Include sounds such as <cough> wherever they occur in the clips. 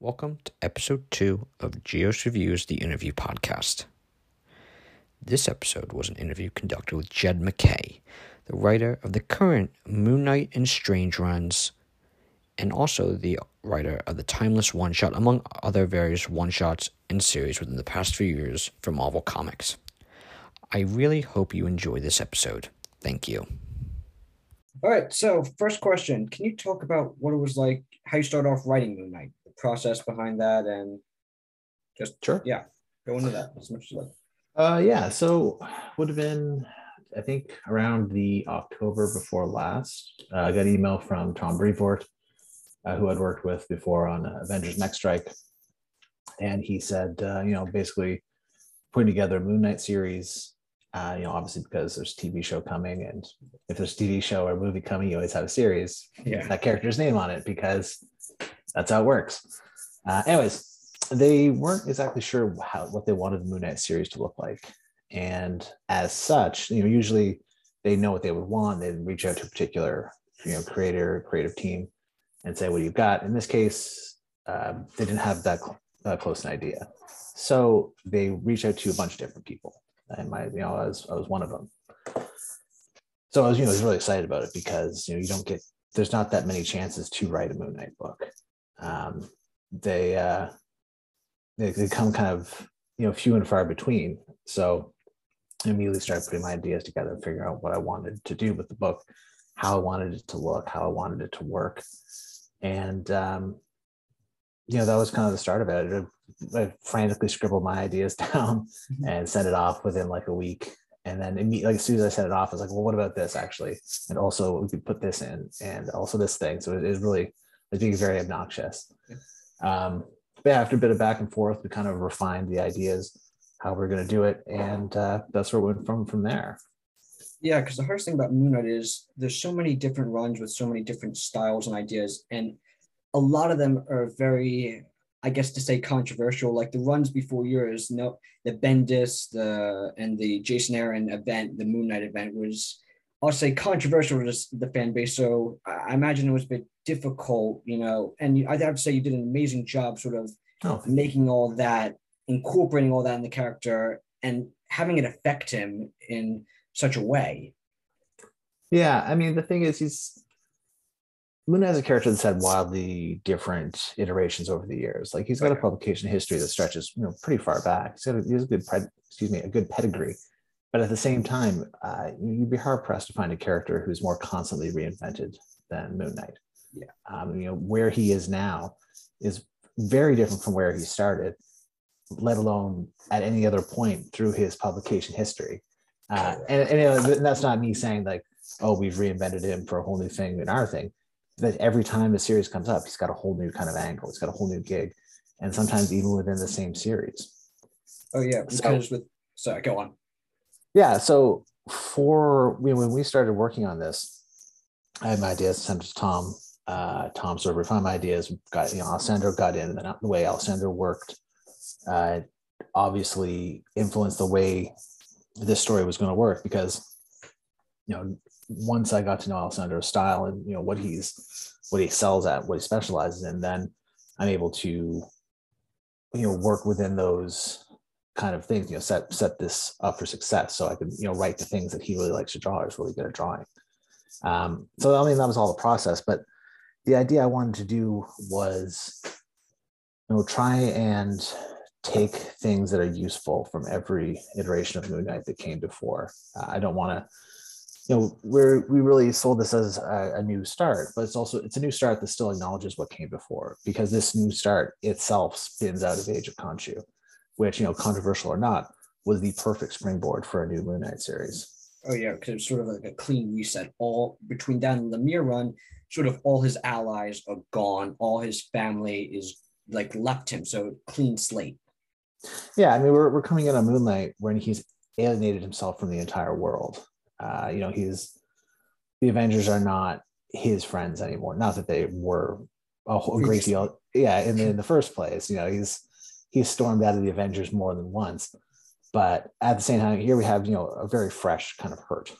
Welcome to episode two of Gios Reviews the Interview Podcast. This episode was an interview conducted with Jed Mackay, the writer of the current Moon Knight and Strange runs, and also the writer of the Timeless One Shot, among other various one shots and series within the past few years for Marvel Comics. I really hope you enjoy this episode. Thank you. All right. So, first question Can you talk about what it was like, how you started off writing Moon Knight, process behind that, and just, Sure. yeah, go into that as much as you like. Uh, yeah. So would have been, I think, around the October before last. Uh, I got an email from Tom Brevoort, uh, who I'd worked with before on uh, Avengers Next Strike, and he said, uh, you know, basically putting together a Moon Knight series. Uh, you know, obviously because there's a TV show coming, and if there's a TV show or movie coming, you always have a series. Yeah. that character's name on it because that's how it works. Uh, anyways, they weren't exactly sure how what they wanted the Moon Knight series to look like, and as such, you know, usually they know what they would want. They'd reach out to a particular, you know, creator, creative team, and say, "What do you got?" In this case, um, they didn't have that cl- close an idea, so they reached out to a bunch of different people, and my, you know, I was I was one of them. So I was, you know, I was really excited about it because you know you don't get there's not that many chances to write a Moon Knight book. Um, they uh, they, they come kind of you know few and far between. So I immediately started putting my ideas together and figuring out what I wanted to do with the book, how I wanted it to look, how I wanted it to work, and um, you know that was kind of the start of it. I, I frantically scribbled my ideas <laughs> down and sent it off within like a week. And then immediately, like as soon as I sent it off, I was like, "Well, what about this actually?" And also, we could put this in, and also this thing. So it is really it being very obnoxious. Um, but yeah, after a bit of back and forth, we kind of refined the ideas, how we're going to do it, and uh, that's where we went from from there. Yeah, because the hardest thing about Moon Knight is there's so many different runs with so many different styles and ideas, and a lot of them are very, I guess, to say controversial. Like the runs before yours, no, the Bendis, the and the Jason Aaron event, the Moon Knight event was, I'll say, controversial to the fan base. So I imagine it was a bit difficult, you know. And I'd have to say you did an amazing job, sort of Oh, making all that, incorporating all that in the character, and having it affect him in such a way. Yeah, I mean the thing is, he's Luna is a character that's had wildly different iterations over the years. Like he's got a publication history that stretches, you know, pretty far back. He's got a, he has a good, excuse me, a good pedigree. But at the same time, uh, you'd be hard pressed to find a character who's more constantly reinvented than Moon Knight. Yeah. Um, you know, where he is now is very different from where he started, let alone at any other point through his publication history. Uh, and, and you know, th- that's not me saying like, oh, we've reinvented him for a whole new thing in our thing. That every time the series comes up, he's got a whole new kind of angle. He's got a whole new gig, and sometimes even within the same series. Oh yeah, So- with sorry, go on. Yeah. So for when we started working on this, I had my ideas sent to Tom. Uh, Tom sort of refined my ideas. Got you know, Alessandro got in, and the way Alessandro worked, uh, obviously influenced the way this story was going to work because you know once I got to know Alessandro's style and you know what he's what he excels at, what he specializes in, then I'm able to you know work within those kind of things. You know, set set this up for success, so I could, you know write the things that he really likes to draw. Is really good at drawing. Um, so I mean that was all the process, but the idea I wanted to do was you know try and take things that are useful from every iteration of Moon Knight that came before. Uh, I don't want to you know we're we really sold this as a, a new start but it's also it's a new start that still acknowledges what came before because this new start itself spins out of age of Khonshu which you know controversial or not was the perfect springboard for a new moon knight series Oh yeah, because it's sort of like a clean reset. All between Dan and Lemire run, sort of all his allies are gone. All his family is like left him. So clean slate. yeah i mean we're, we're coming in on moon knight when he's alienated himself from the entire world uh you know he's the avengers are not his friends anymore not that they were a, whole, a great deal yeah in the, in the first place you know he's he's stormed out of the avengers more than once but at the same time here we have you know a very fresh kind of hurt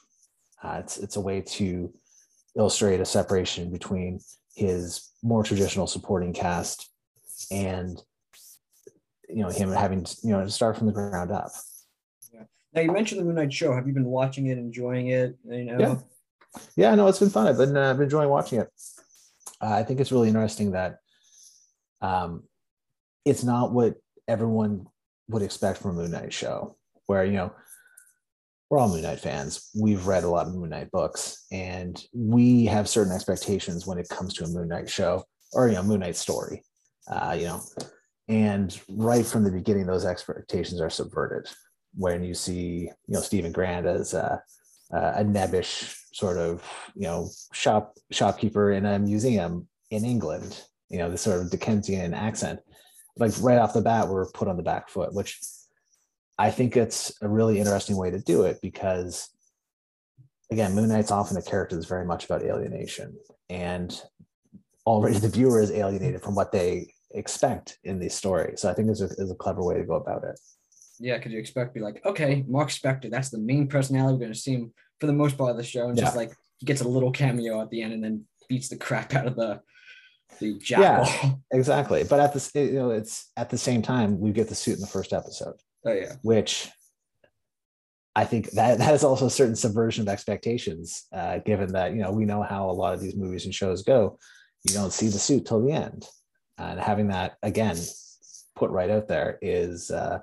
uh, it's it's a way to illustrate a separation between his more traditional supporting cast and you know him having you know to start from the ground up. Yeah. Now you mentioned the Moon Knight show. Have you been watching it, enjoying it? You know. Yeah. Yeah, no, it's been fun. I've been, uh, been enjoying watching it. Uh, I think it's really interesting that um, it's not what everyone would expect from a Moon Knight show, where you know we're all Moon Knight fans. We've read a lot of Moon Knight books, and we have certain expectations when it comes to a Moon Knight show or you know Moon Knight story. Uh, you know, and right from the beginning, those expectations are subverted when you see you know Steven Grant as a, a nebbish sort of you know shop shopkeeper in a museum in England. You know, this sort of Dickensian accent, like right off the bat, we're put on the back foot, which I think it's a really interesting way to do it because, again, Moon Knight's often a character that's very much about alienation, and already the viewer is alienated from what they expect in these stories. So I think it's a, it's a clever way to go about it. Yeah, because you expect to be like, okay, Mark Spector, that's the main personality. We're going to see him for the most part of the show, and yeah. just like he gets a little cameo at the end, and then beats the crap out of the the jackal. Yeah, exactly. But at this, you know, it's at the same time we get the suit in the first episode. Oh yeah. Which I think that that is also a certain subversion of expectations, uh, given that you know we know how a lot of these movies and shows go. You don't see the suit till the end, and having that again put right out there is, uh,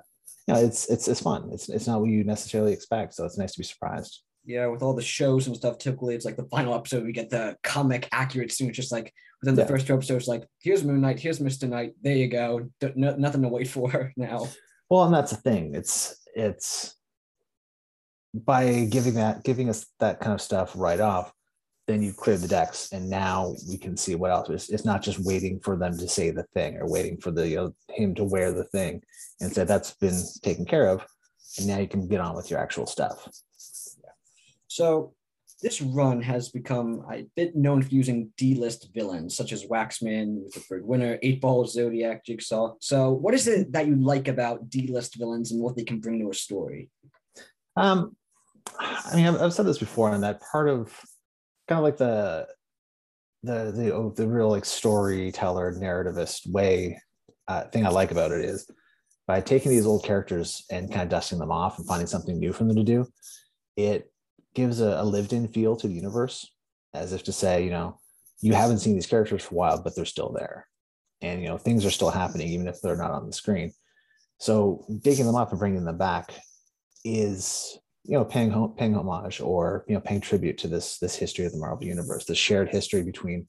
you know, it's it's it's fun. It's it's not what you necessarily expect, so it's nice to be surprised. Yeah, with all the shows and stuff, typically it's like the final episode we get the comic accurate suit, just like within the yeah. first two episodes, like here's Moon Knight, here's Mister Knight, there you go, no, nothing to wait for <laughs> now. Well, and that's the thing. It's it's by giving that giving us that kind of stuff right off, then you clear the decks, and now we can see what else. It's, it's not just waiting for them to say the thing or waiting for the you know, him to wear the thing. Instead, that's been taken care of, and now you can get on with your actual stuff. So this run has become a bit known for using D-list villains such as Waxman, Rutherford Winner, Eight Ball, Zodiac, Jigsaw. So, what is it that you like about D-list villains and what they can bring to a story? Um, I mean, I've, I've said this before, and that part of kind of like the the the oh, the real like storyteller narrativist way uh, thing I like about it is by taking these old characters and kind of dusting them off and finding something new for them to do, it gives a, a lived in feel to the universe as if to say, you know, you haven't seen these characters for a while, but they're still there. And, you know, things are still happening, even if they're not on the screen. So digging them up and bringing them back is, you know, paying, paying homage or, you know, paying tribute to this, this history of the Marvel universe, the shared history between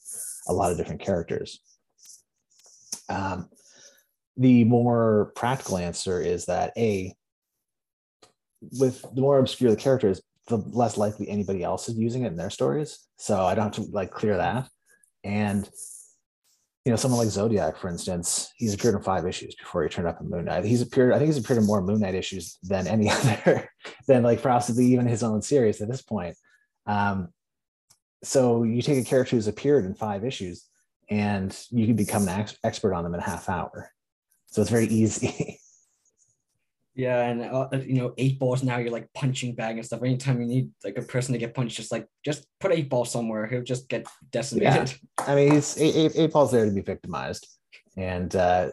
a lot of different characters. Um, the more practical answer is that a with the more obscure the characters the less likely anybody else is using it in their stories. So I don't have to like clear that. And you know, someone like Zodiac, for instance, he's appeared in five issues before he turned up in Moon Knight. He's appeared, I think he's appeared in more Moon Knight issues than any <laughs> other, than like possibly even his own series at this point. Um, so you take a character who's appeared in five issues and you can become an ex- expert on them in a half hour. So it's very easy. <laughs> Yeah, and uh, you know, eight balls now you're like punching bag and stuff. Anytime you need like a person to get punched, just like just put eight ball somewhere, he'll just get decimated. Yeah. I mean, he's eight, eight, eight balls there to be victimized, and uh,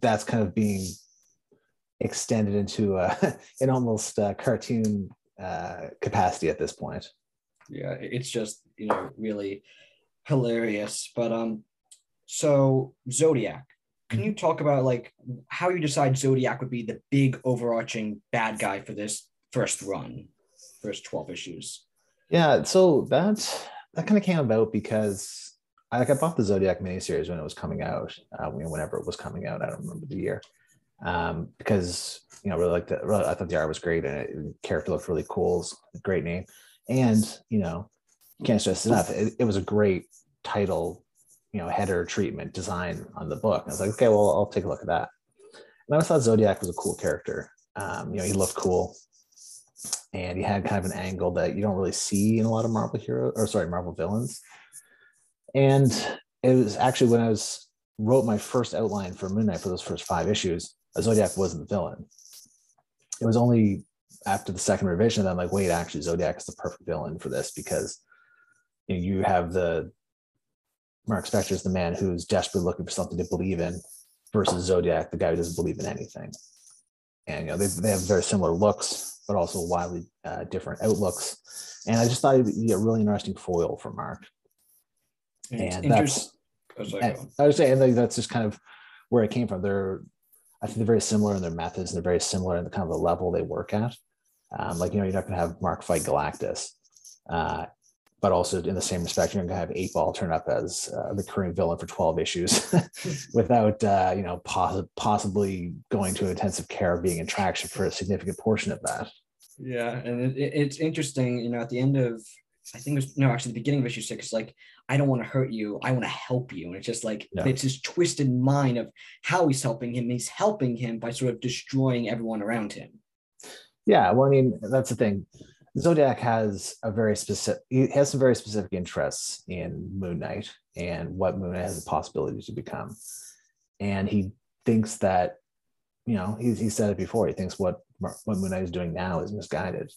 that's kind of being extended into uh, <laughs> an almost uh, cartoon uh, capacity at this point. Yeah, it's just you know really hilarious. But um, so Zodiac, can you talk about like how you decide Zodiac would be the big overarching bad guy for this first run, first 12 issues? Yeah, so that that kind of came about because I like I bought the Zodiac miniseries when it was coming out, uh, whenever it was coming out. I don't remember the year. Um, because you know, really like the really, I thought the art was great and the character looked really cool, great name. And you know, can't stress enough, it, it was a great title you know header treatment design on the book. I was like, okay, well, I'll take a look at that. And I always thought Zodiac was a cool character. Um, you know, he looked cool, and he had kind of an angle that you don't really see in a lot of Marvel heroes, or sorry, Marvel villains. And it was actually when I was wrote my first outline for Moon Knight for those first five issues, Zodiac wasn't the villain. It was only after the second revision that I'm like, wait, actually, Zodiac is the perfect villain for this because you, know, you have the Mark Spector is the man who's desperately looking for something to believe in versus Zodiac, the guy who doesn't believe in anything. And you know they, they have very similar looks, but also wildly uh, different outlooks. And I just thought it'd be a really interesting foil for Mark. And it's And that's and. I would say, and that's just kind of where it came from. They're, I think they're very similar in their methods, and they're very similar in the kind of the level they work at. Um, like you know, you're not going to have Mark fight Galactus, uh, but also in the same respect, you're going to have Eight Ball turn up as a recurring villain for 12 issues, <laughs> without uh, you know poss- possibly going to intensive care, or being in traction for a significant portion of that. Yeah, and it, it- it's interesting, you know, at the end of, I think it was, no, actually, the beginning of issue six, like, I don't want to hurt you. I want to help you. And it's just like, Yeah. it's this twisted mind of how he's helping him. He's helping him by sort of destroying everyone around him. Yeah, well, I mean, that's the thing. Zodiac has a very specific, he has some very specific interests in Moon Knight and what Moon Knight has the possibility to become. And he thinks that, you know, he's, he said it before, he thinks what, what Moon Knight is doing now is misguided.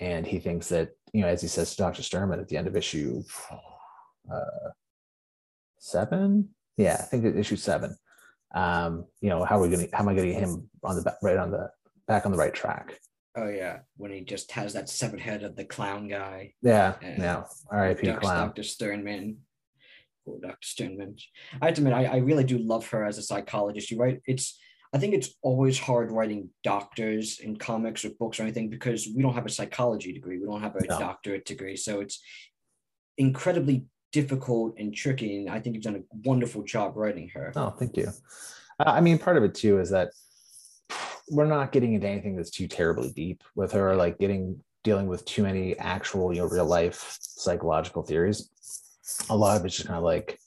And he thinks that, you know, as he says to Dr. Sturman at the end of issue uh, seven, yeah, I think it's issue seven. Um, you know, how are we to, how am I to get him on the right on the back on the right track? Oh, yeah. When he just has that severed head of the clown guy. Yeah, Yeah. R.I.P. Ducks Clown. Dr. Sternman. Poor Dr. Sternman. I have to admit, I, I really do love her as a psychologist. You write, it's, I think it's always hard writing doctors in comics or books or anything because we don't have a psychology degree. We don't have a No. doctorate degree. So it's incredibly difficult and tricky. And I think you've done a wonderful job writing her. Oh, thank you. I mean, part of it too is that we're not getting into anything that's too terribly deep with her, like getting dealing with too many actual, you know, real life psychological theories. A lot of it's just kind of like,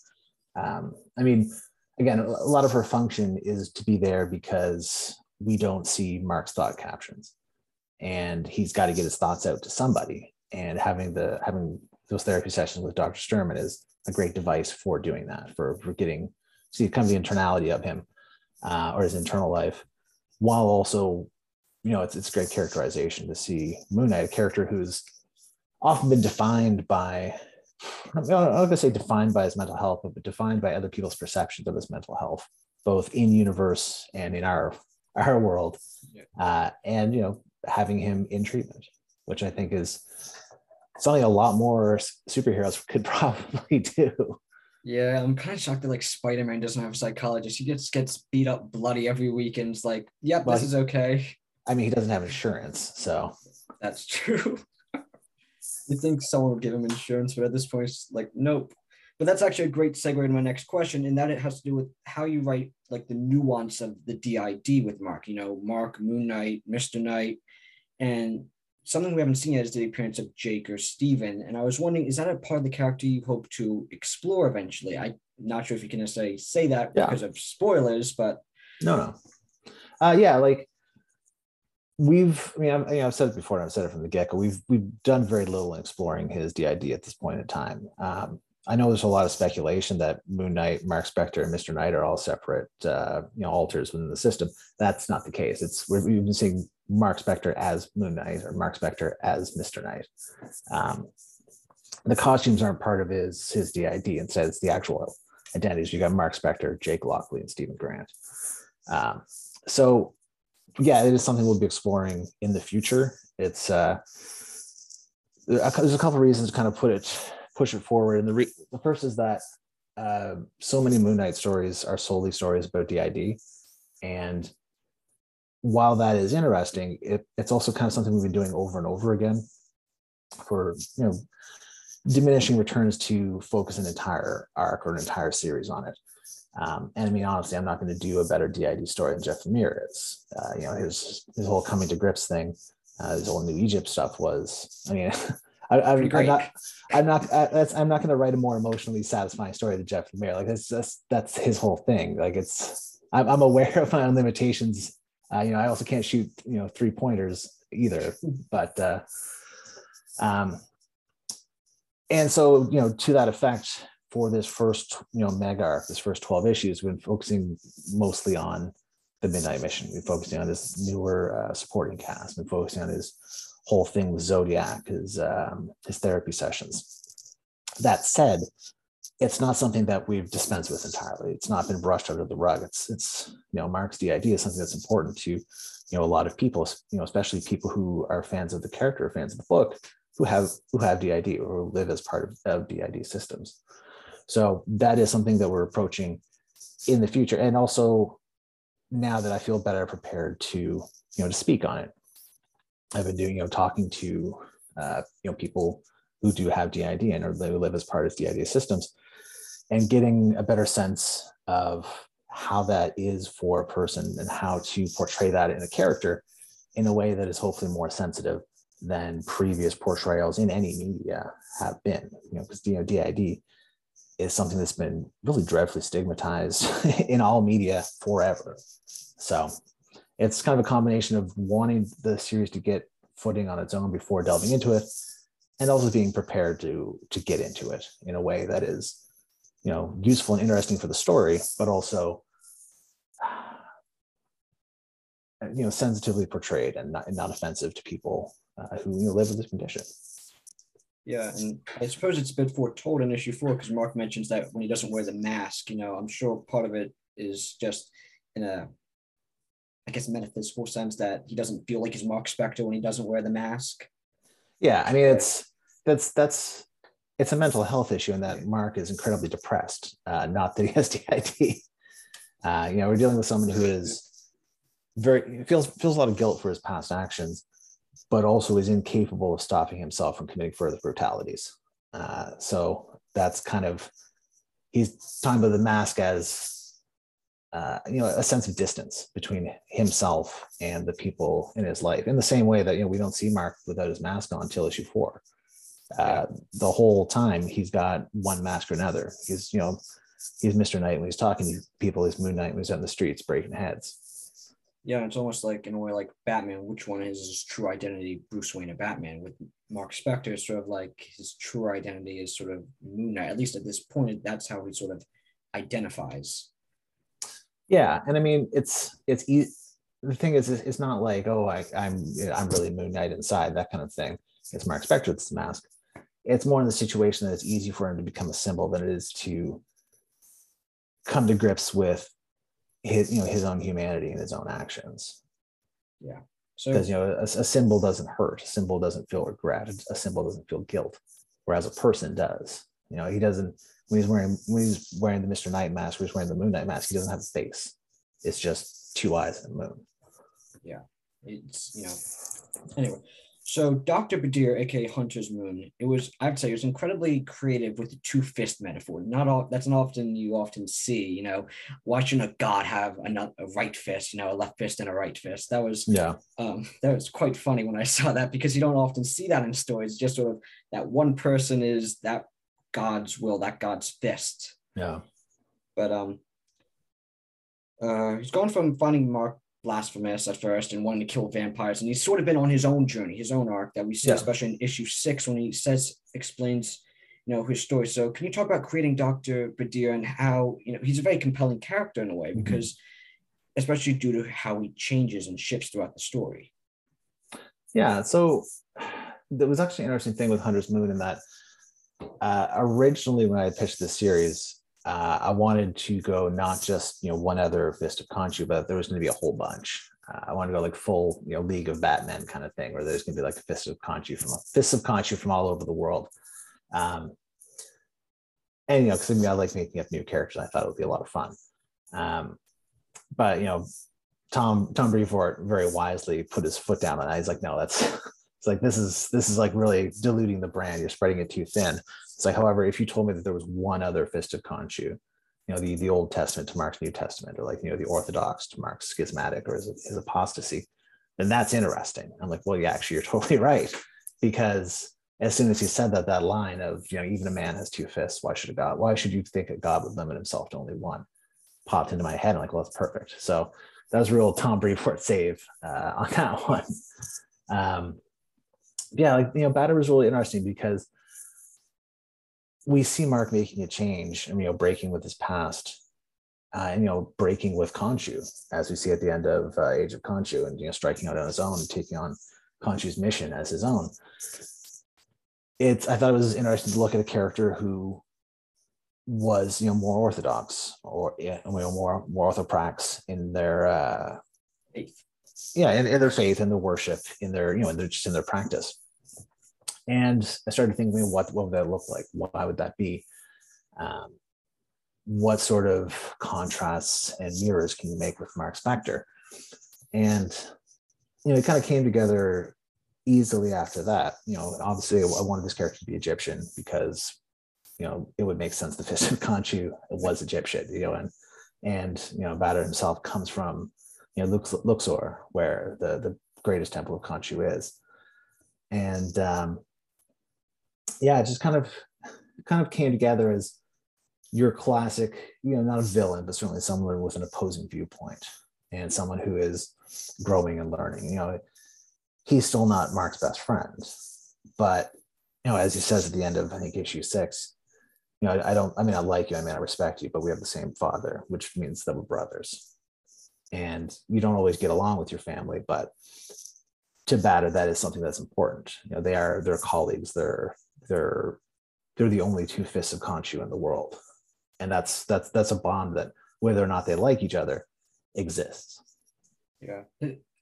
um, I mean, again, a lot of her function is to be there because we don't see Mark's thought captions, and he's got to get his thoughts out to somebody. And having the having those therapy sessions with Dr. Sturman is a great device for doing that, for for getting see kind of the internality of him uh, or his internal life, while also, you know, it's it's great characterization to see Moon Knight, a character who's often been defined by, I'm not going to say defined by his mental health, but defined by other people's perceptions of his mental health, both in universe and in our our world, Yeah. uh, and you know, having him in treatment, which I think is something a lot more superheroes <laughs> could probably do. Yeah, I'm kind of shocked that like Spider-Man doesn't have a psychologist. He gets gets beat up bloody every week and it's like, yep, Well, this is okay. I mean, he doesn't have insurance, so That's true. <laughs> you think someone would give him insurance, but at this point, it's like, nope. But that's actually a great segue to my next question, and that it has to do with how you write like the nuance of the DID with Mark. You know, Mark, Moon Knight, Mister Knight, and something we haven't seen yet is the appearance of Jake or Steven. And I was wondering, is that a part of the character you hope to explore eventually? I'm not sure if you can necessarily say that Yeah. because of spoilers, but No, no. Uh, yeah, like we've. I mean, I've, you know, I've said it before, and I've said it from the get go. We've we've done very little in exploring his DID at this point in time. Um, I know there's a lot of speculation that Moon Knight, Mark Spector, and Mister Knight are all separate, uh, you know, alters within the system. That's not the case. It's we've been seeing Mark Spector as Moon Knight or Mark Spector as Mister Knight. Um, the costumes aren't part of his his DID. Instead, it's the actual identities. You got Mark Spector, Jake Lockley, and Steven Grant. Um, so yeah, it is something we'll be exploring in the future. It's uh, there's a couple of reasons to kind of put it push it forward. And the re- the first is that uh, so many Moon Knight stories are solely stories about DID, and while that is interesting, it, it's also kind of something we've been doing over and over again for you know diminishing returns to focus an entire arc or an entire series on it. Um, and I mean, honestly, I'm not going to do a better DID story than Jeff Lemire is. Uh, you know, his his whole coming to grips thing, uh, his whole New Egypt stuff was. I mean, <laughs> I, I'm, I'm not. I'm not. I, that's. I'm not going to write a more emotionally satisfying story than Jeff Lemire. Like that's just that's his whole thing. Like it's. I'm, I'm aware of my own limitations. Uh, you know, I also can't shoot. You know, three pointers either. But. uh um, and so, you know, to that effect, for this first, you know, mega arc, this first 12 issues, we've been focusing mostly on the Midnight Mission. We're focusing on this newer uh, supporting cast. We're focusing on his whole thing with Zodiac, his um, his therapy sessions. That said, it's not something that we've dispensed with entirely. It's not been brushed under the rug. It's it's you know Mark's DID is something that's important to you know a lot of people, you know, especially people who are fans of the character, fans of the book, who have who have DID or who live as part of, of DID systems. So that is something that we're approaching in the future, and also now that I feel better prepared to you know to speak on it. I've been doing you know talking to uh, you know people who do have DID and or they live as part of DID systems and getting a better sense of how that is for a person and how to portray that in a character in a way that is hopefully more sensitive than previous portrayals in any media have been. You know, because you know, DID is something that's been really dreadfully stigmatized <laughs> in all media forever. So it's kind of a combination of wanting the series to get footing on its own before delving into it, and also being prepared to to get into it in a way that is you know useful and interesting for the story but also you know sensitively portrayed and not, and not offensive to people uh, who you know, live with this condition. Yeah and i suppose it's a bit foretold in issue four because mark mentions that when he doesn't wear the mask you know i'm sure part of it is just in a i guess metaphysical sense that he doesn't feel like he's mark spector when he doesn't wear the mask yeah i mean it's that's that's it's a mental health issue and that Mark is incredibly depressed, uh, not that he has <laughs> DID. Uh, you know, we're dealing with someone who is very feels feels a lot of guilt for his past actions, but also is incapable of stopping himself from committing further brutalities. Uh, so that's kind of he's talking about the mask as uh, you know a sense of distance between himself and the people in his life. In the same way that you know we don't see Mark without his mask on until issue four uh, the whole time he's got one mask or another. He's, you know, he's Mr. Knight when he's talking to people, he's Moon Knight when he's out in the streets breaking heads. Yeah, it's almost like in a way like Batman, which one is his true identity, Bruce Wayne or Batman? With Mark Spector, sort of like his true identity is sort of Moon Knight. At least at this point, that's how he sort of identifies. Yeah, and I mean, it's it's easy. The thing is, it's not like oh, I, I'm I'm really Moon Knight inside that kind of thing. It's Mark that's the mask. It's more in the situation that it's easy for him to become a symbol than it is to come to grips with his you know his own humanity and his own actions. Yeah. So because you know a, a, symbol doesn't hurt. A symbol doesn't feel regret. A symbol doesn't feel guilt. Whereas a person does. You know he doesn't when he's wearing when he's wearing the mr knight mask or he's wearing the moon knight mask he doesn't have a face it's just two eyes and a moon yeah it's you know anyway so Dr. Badr, aka Hunter's Moon, it was I would say it was incredibly creative with the two fist metaphor. Not all that's not often you often see, you know, watching a god have a, a right fist, you know, a left fist and a right fist. That was yeah, um, that was quite funny when I <laughs> saw that because you don't often see that in stories. Just sort of that one person is that God's will, that God's fist. Yeah. But um, uh, he's gone from finding Mark blasphemous at first and wanting to kill vampires. And he's sort of been on his own journey, his own arc that we see, yeah. especially in issue six when he says, explains, you know, his story. So can you talk about creating Dr. Badr and how, you know, he's a very compelling character in a way, mm-hmm. because especially due to how he changes and shifts throughout the story. Yeah. So <sighs> there was actually an interesting thing with Hunter's Moon in that uh, originally when I pitched this series, uh, I wanted to go not just you know one other Fist of Khonshu, but there was going to be a whole bunch. Uh, I wanted to go like full you know League of Batman kind of thing, where there's going to be like a Fist of Khonshu from Fist of Khonshu from all over the world. Um, and you know, because I like making up new characters, I thought it would be a lot of fun. Um, but you know, Tom Tom Brevoort very wisely put his foot down on that. He's like, no, that's it's like this is this is like really diluting the brand. You're spreading it too thin. It's like, however, if you told me that there was one other fist of Khonshu, you know, the, the Old Testament to Mark's New Testament, or like, you know, the Orthodox to Mark's schismatic or his, his apostasy, then that's interesting. I'm like, well, yeah, actually, you're <laughs> totally right. Because as soon as he said that, that line of, you know, even a man has two fists, why should a God, why should you think that God would limit himself to only one? Popped into my head. I'm like, well, that's perfect. So that was real Tom Brevoort save uh, <laughs> on that one. Um, yeah, like, you know, Badr was really interesting because we see Mark making a change and you know breaking with his past, uh, and you know breaking with Khonshu as we see at the end of uh, Age of Khonshu, and you know striking out on his own and taking on Khonshu's mission as his own. It's I thought it was interesting to look at a character who was you know more orthodox or you know, more more orthoprax in their uh, Faith. yeah in, in their faith and their worship in their you know in their, just in their practice and i started thinking what what would that look like? Why would that be? Um, what sort of contrasts and mirrors can you make with mark spector? And you know it kind of came together easily after that. You know obviously i wanted this character to be egyptian because you know it would make sense the <laughs> fist of Khonshu was egyptian you know and and you know Badr himself comes from you know Lux, luxor where the the greatest temple of Khonshu is. And um yeah it just kind of kind of came together as your classic you know not a villain but certainly someone with an opposing viewpoint and someone who is growing and learning. You know he's still not mark's best friend but you know as he says at the end of i think issue six you know I, I don't i mean i like you i mean i respect you but we have the same father which means that we're brothers. And you don't always get along with your family but to Badr that is something that's important. You know they are they're colleagues they're they're they're the only two fists of Khonshu in the world and that's that's that's a bond that whether or not they like each other exists Yeah.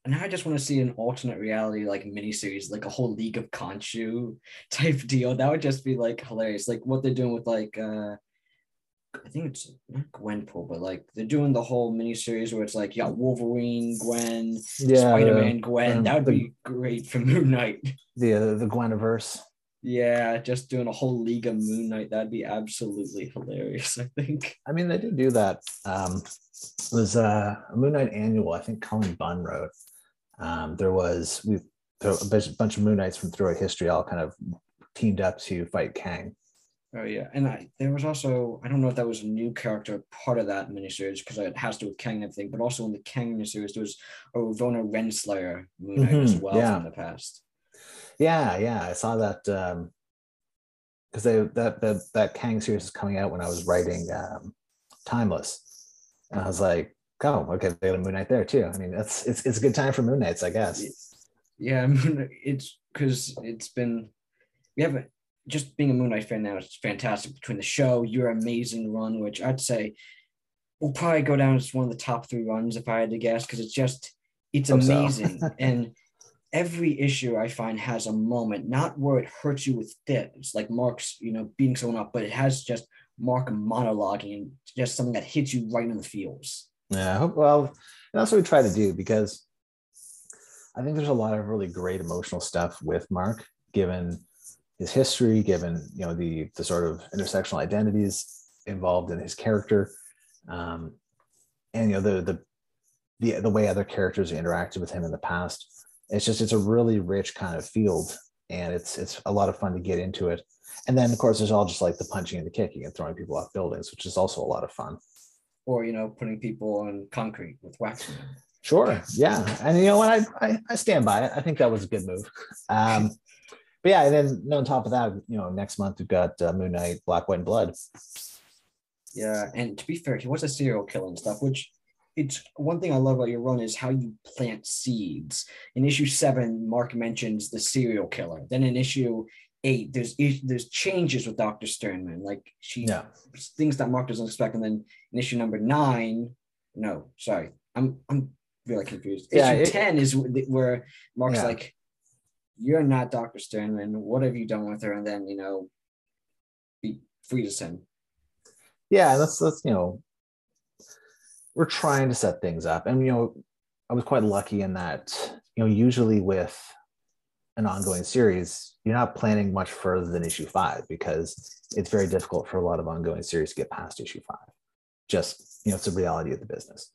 And I just want to see an alternate reality like miniseries, like a whole League of Khonshu type deal. That would just be like hilarious. Like what they're doing with like uh I think it's not Gwenpool, but like they're doing the whole miniseries where it's like, yeah, Wolverine, Gwen, Spider-Man, Gwen. um, that would the- be great for Moon Knight. the uh, the Gweniverse. Yeah, just doing a whole League of Moon Knight. That'd be absolutely hilarious, <laughs> I think. I mean, they did do that. Um, it was uh, a Moon Knight annual. I think Cullen Bunn wrote. Um, there was we there a bunch, of Moon Knights from throughout history all kind of teamed up to fight Kang. Oh yeah, and I there was also I don't know if that was a new character part of that miniseries because it has to do with Kang and everything, but also in the Kang miniseries there was a Ravonna Renslayer Moon Knight as Mhm, well yeah. from the past. Yeah, yeah, I saw that because they that that that Kang series is coming out when I was writing um, Timeless, and I was like, oh, okay, they got a Moon Knight there too. I mean, that's it's it's a good time for Moon Knights, I guess. Yeah, <laughs> it's because it's been we haven't just being a Moon Knight fan now. is fantastic between the show, your amazing run, which I'd say will probably go down as one of the top three runs if I had to guess because it's just it's Hope so. amazing <laughs> and every issue I find has a moment, not where it hurts you with fit. Like Mark's, you know, beating someone up, but it has just Mark monologuing just something that hits you right in the feels. Yeah, well, that's what we try to do because I think there's a lot of really great emotional stuff with Mark, given his history, given you know the the sort of intersectional identities involved in his character, um, and you know the the the the way other characters interacted with him in the past. It's just it's a really rich kind of field, and it's it's a lot of fun to get into it. And then of course there's all just like the punching and the kicking and throwing people off buildings, which is also a lot of fun. Or, you know, putting people on concrete with wax. Sure. Yeah. And you know what? I, I, I stand by it. I think that was a good move. Um, but yeah, and then on top of that, you know, next month we've got uh, Moon Knight, Black, White, and Blood. Yeah, and to be fair, he was a serial killer and stuff, which it's one thing I love about your run is how you plant seeds. In issue seven, Mark mentions the serial killer. Then in issue eight, there's there's changes with Doctor Sternman, like she Yeah. things that Mark doesn't expect. And then in issue number nine, no, sorry, I'm I'm really confused. Yeah, issue it- ten is where Mark's Yeah. like, "You're not Doctor Sternman. What have you done with her?" And then you know, he freezes him. Yeah, that's that's you know, we're trying to set things up, and you know, I was quite lucky in that you know, usually with an ongoing series, you're not planning much further than issue five because it's very difficult for a lot of ongoing series to get past issue five. Just you know, it's a reality of the business.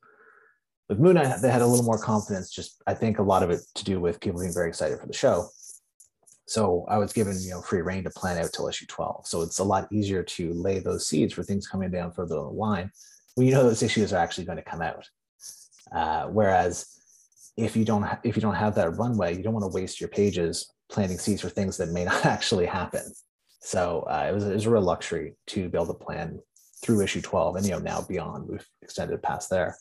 With Moon Knight, they had a little more confidence. Just I think a lot of it to do with people being very excited for the show. So I was given you know free reign to plan out till issue 12. So it's a lot easier to lay those seeds for things coming down further down the line you know those issues are actually going to come out. Uh, whereas if you don't ha- if you don't have that runway, you don't want to waste your pages planting seeds for things that may <laughs> not actually happen. So uh, it was it was a real luxury to be able to plan through issue 12 and you know now beyond we've extended past there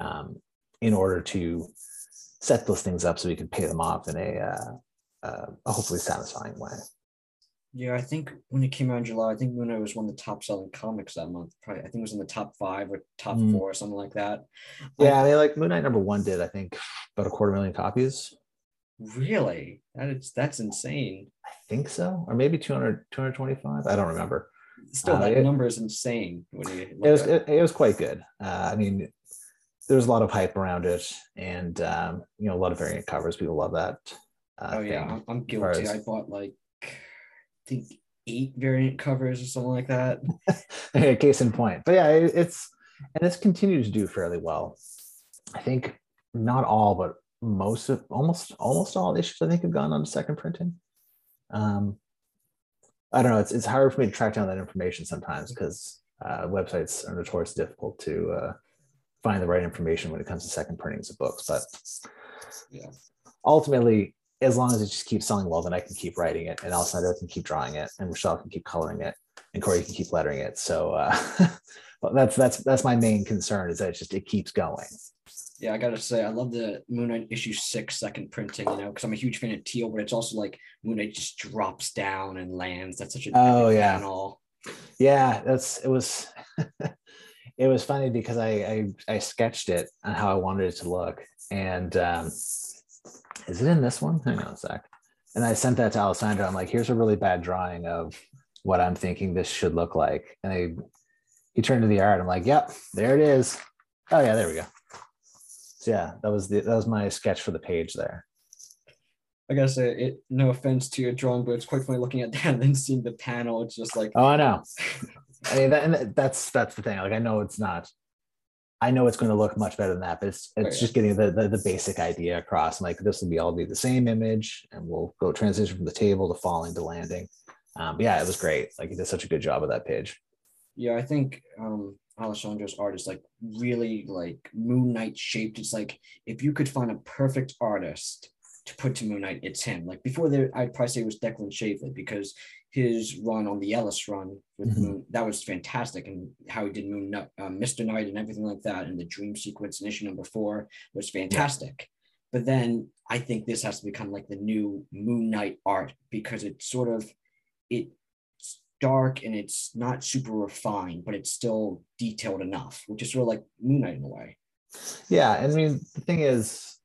um, in order to set those things up so we can pay them off in a, uh, uh, a hopefully satisfying way. Yeah, I think when it came out in July, I think Moon Knight was one of the top selling comics that month. Probably, I think it was in the top five or top Mm. four or something like that. Yeah, they like Moon Knight number one did I think about a quarter million copies. Really, that is that's insane. I think so, or maybe 200, 225. I don't remember. Still, Uh, that it- number is insane when you It was it, it was quite good. Uh, I mean, there was a lot of hype around it, and um, you know a lot of variant covers. People love that. Uh, Oh yeah, thing. I'm, I'm as guilty. as- I bought like I think eight variant covers or something like that. <laughs> case in point. But yeah, it, it's and it's continued to do fairly well. I think not all, but most of almost almost all issues I think have gone on to second printing. Um, I don't know. It's it's hard for me to track down that information sometimes because uh, websites are notoriously difficult to uh, find the right information when it comes to second printings of books. But Yeah. ultimately, as long as it just keeps selling well, then I can keep writing it, and Alessandro can keep drawing it, and Michelle can keep coloring it, and Corey can keep lettering it. So uh, <laughs> that's that's that's my main concern is that it's just it keeps going. Yeah, I gotta say, I love the Moon Knight issue six second printing, you know, because I'm a huge fan of Teal, but it's also like Moon Knight just drops down and lands. That's such a Oh, yeah. panel. Yeah, that's it was <laughs> it was funny because I, I I sketched it on how I wanted it to look. And um is it in this one? Hang on a sec. And I sent that to Alessandro. I'm like, here's a really bad drawing of what I'm thinking this should look like. And I he turned to the art. I'm like, yep, there it is. Oh yeah, there we go. So yeah, that was the that was my sketch for the page there. I gotta say, it. No offense to your drawing, but it's quite funny looking at <laughs> that and then seeing the panel. It's just like, Oh, I know. <laughs> I mean, that, and that's that's the thing. Like, I know it's not. I know it's going to look much better than that, but it's Oh, it's yeah. just getting the, the the basic idea across. Like this will be all be the same image, and we'll go transition from the table to falling to landing. Um, but yeah, it was great. Like he did such a good job of that page. yeah, I think um Alessandro's art is like really like Moon Knight shaped. It's like if you could find a perfect artist to put to Moon Knight, it's him. Like before there, I'd probably say it was Declan Shalvey because his run on the Ellis run with Mhm. Moon that was fantastic, and how he did Moon uh, Mr. Knight and everything like that, and the dream sequence in issue number four was fantastic. But then I think this has to become like the new Moon Knight art because it's sort of it's dark and it's not super refined, but it's still detailed enough, which is sort of like Moon Knight in a way. Yeah, and I mean the thing is,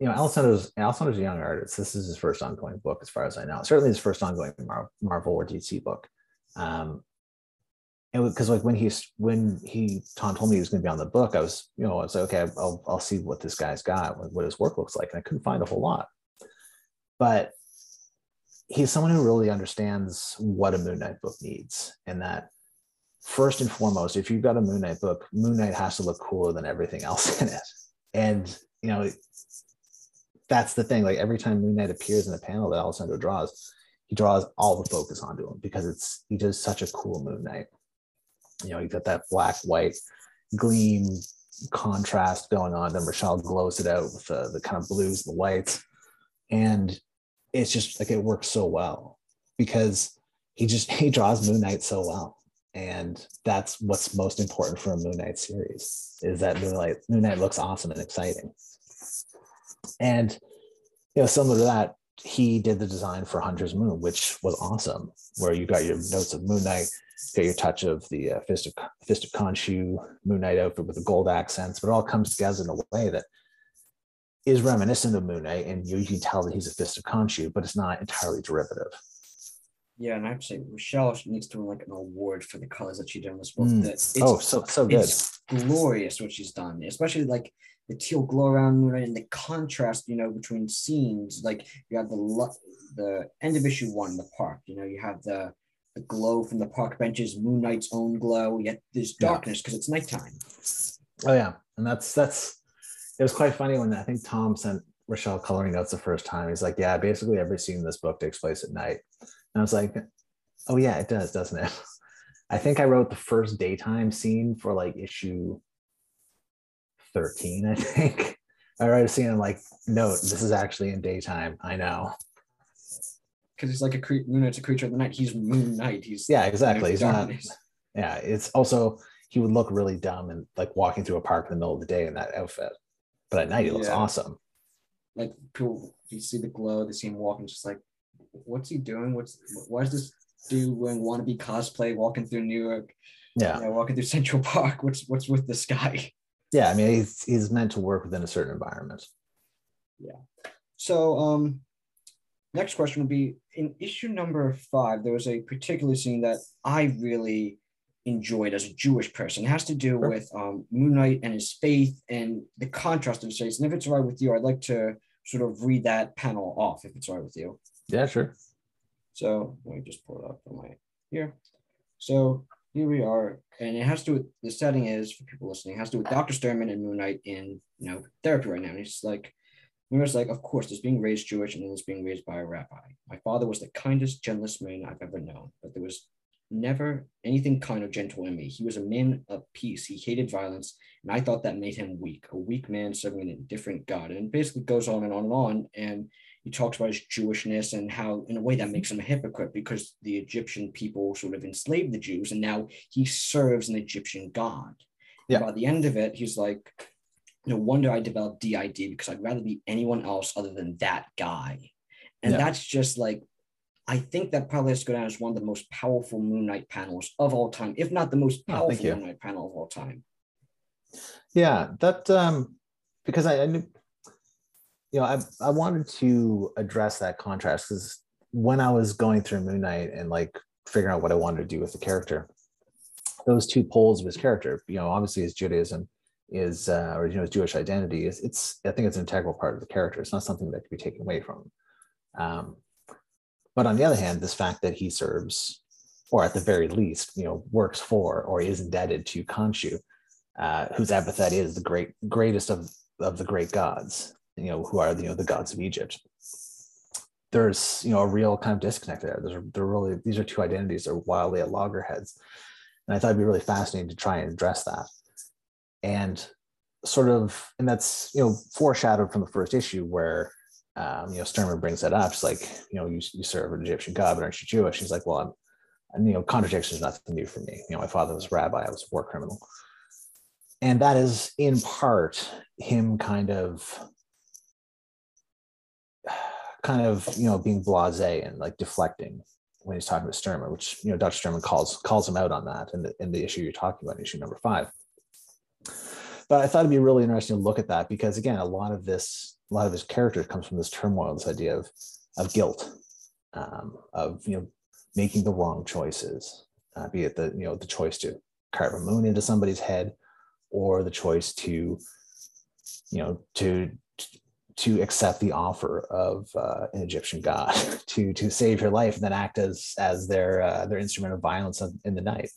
you know, Alessandro's Alessandro's a young artist. This is his first ongoing book, as far as I know. Certainly his first ongoing Mar- Marvel or DC book. Um, and because like when he's when he Tom told me he was going to be on the book, I was you know I was like, okay, I'll I'll see what this guy's got, what, what his work looks like, and I couldn't find a whole lot. But he's someone who really understands what a Moon Knight book needs, and that first and foremost, if you've got a Moon Knight book, Moon Knight has to look cooler than everything else in it. And you know, that's the thing. Like every time Moon Knight appears in a panel that Alessandro draws, he draws all the focus onto him because it's he does such a cool Moon Knight. You know, you got that black white gleam contrast going on. Then Rachelle glows it out with the, the kind of blues, and the whites, and it's just like it works so well because he just <laughs> he draws Moon Knight so well and that's what's most important for a Moon Knight series is that Moon Knight Moon Knight looks awesome and exciting. And you know, similar to that, he did the design for Hunter's Moon, which was awesome, where you got your notes of Moon Knight, got your touch of the uh, Fist of Fist of Khonshu Moon Knight outfit with the gold accents, but it all comes together in a way that is reminiscent of Moon Knight, and you, you can tell that he's a Fist of Khonshu, but it's not entirely derivative. Yeah, and actually, have to say, Rachelle needs to win like an award for the colors that she did on this book. Mm. It's, oh, so so good. it's glorious what she's done, especially like the teal glow around Moon Knight and the contrast, you know, between scenes. Like you have the the end of issue one, the park. You know, you have the the glow from the park benches, Moon Knight's own glow. Yet there's darkness because it's nighttime. Oh yeah, and that's that's it was quite funny when I think Tom sent Rachelle coloring notes the first time. He's like, "Yeah, basically every scene in this book takes place at night," and I was like, "Oh yeah, it does, doesn't it?" <laughs> I think I wrote the first daytime scene for like issue thirteen. I think I wrote a scene and like, "Note, this is actually in daytime." I know. Because he's like a cre- Moon Knight's a creature of the night. He's Moon Knight. He's Yeah, exactly. He's not. Yeah, it's also he would look really dumb and like walking through a park in the middle of the day in that outfit, but at night he looks Yeah. awesome. like people you see the glow, they see him walking, just like what's he doing? What's why is this dude wearing wannabe cosplay walking through New York? Yeah. You know, walking through Central Park. What's what's with this guy? Yeah. I mean, he's, he's meant to work within a certain environment. Yeah. So um next question would be in issue number five, there was a particular scene that I really enjoyed as a Jewish person. It has to do Sure. with um Moon Knight and his faith and the contrast of his faith. And if it's all right with you, I'd like to sort of read that panel off if it's all right with you. Yeah, sure. So let me just pull it up on my here. So here we are, and it has to with the setting is for people listening, it has to do with Dr. Sturman and Moon Knight in you know therapy right now. And he's like, Moon Knight's like, of course, there's being raised Jewish and then there's being raised by a rabbi. My father was the kindest, gentlest man I've ever known, but there was never anything kind or gentle in me. He was a man of peace. He hated violence, and I thought that made him weak, a weak man serving an indifferent God. And basically goes on and on and on. And he talks about his Jewishness and how, in a way, that makes him a hypocrite because the Egyptian people sort of enslaved the Jews, and now he serves an Egyptian God. Yeah. By the end of it, he's like, no wonder I developed DID because I'd rather be anyone else other than that guy. And Yeah. that's just like, I think that probably has to go down as one of the most powerful Moon Knight panels of all time, if not the most Oh, powerful you. Moon Knight panel of all time. Yeah, that um because I, I knew you know I I wanted to address that contrast because when I was going through Moon Knight and like figuring out what I wanted to do with the character, those two poles of his character, you know, obviously his Judaism is uh, or you know his Jewish identity is it's I think it's an integral part of the character. It's not something that can be taken away from. him. Um, but on the other hand, this fact that he serves, or at the very least, you know, works for or is indebted to Khonshu, uh, whose epithet is the great greatest of of the great gods you know who are you know the gods of egypt there's you know a real kind of disconnect there there's they're really these are two identities that are wildly at loggerheads and i thought it'd be really fascinating to try and address that and sort of and that's you know foreshadowed from the first issue where um, you know Sturman brings that up. It's like, you know, you, you serve an Egyptian god, but aren't you Jewish? He's like, well, I'm, and, you know, contradiction is nothing new for me. You know, my father was a rabbi, I was a war criminal and that is in part him kind of kind of you know being blasé and like deflecting when he's talking about Sturman, which you know Dr. Sturman calls calls him out on that in the in the issue you're talking about, issue number five. But I thought it'd be really interesting to look at that because again, a lot of this, a lot of his character comes from this turmoil, this idea of of guilt, um, of you know making the wrong choices, uh, be it the you know the choice to carve a moon into somebody's head, or the choice to you know to to accept the offer of uh, an Egyptian god <laughs> to to save your life and then act as as their uh, their instrument of violence in the night.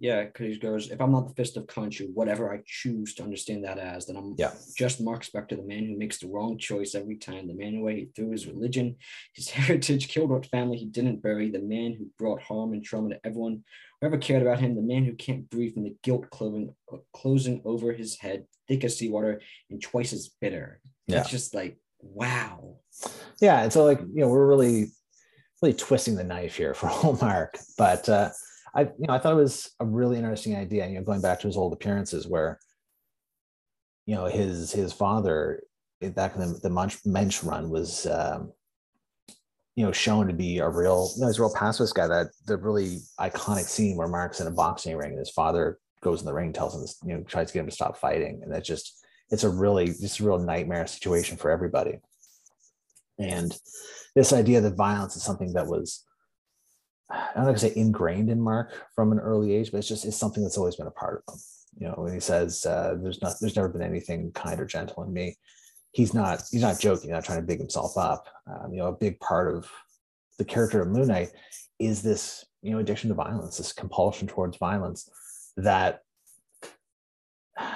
Yeah, because he goes, if I'm not the fist of Khonshu, whatever I choose to understand that as, then I'm Yeah. just Mark Spector, the man who makes the wrong choice every time, the man who ate through his religion, his <laughs> heritage, killed what family he didn't bury, the man who brought harm and trauma to everyone who ever cared about him, the man who can't breathe from the guilt clothing, closing over his head, thick as seawater and twice as bitter. It's just like, wow. Yeah, and so like you know we're really really twisting the knife here for <laughs> Hallmark, but uh, I you know I thought it was a really interesting idea. You know, going back to his old appearances where you know his his father eh, back in the, the Munch, Moench run was um, you know shown to be a real you know he's a real pacifist guy. That the really iconic scene where Mark's in a boxing ring and his father goes in the ring, tells him you know tries to get him to stop fighting, and that just it's a really just a real nightmare situation for everybody. And this idea that violence is something that was I don't know to say ingrained in Mark from an early age, but it's just it's something that's always been a part of him. You know, when he says uh, there's not there's never been anything kind or gentle in me, he's not he's not joking, not trying to big himself up. Um, you know, a big part of the character of Moon Knight is this you know addiction to violence, this compulsion towards violence that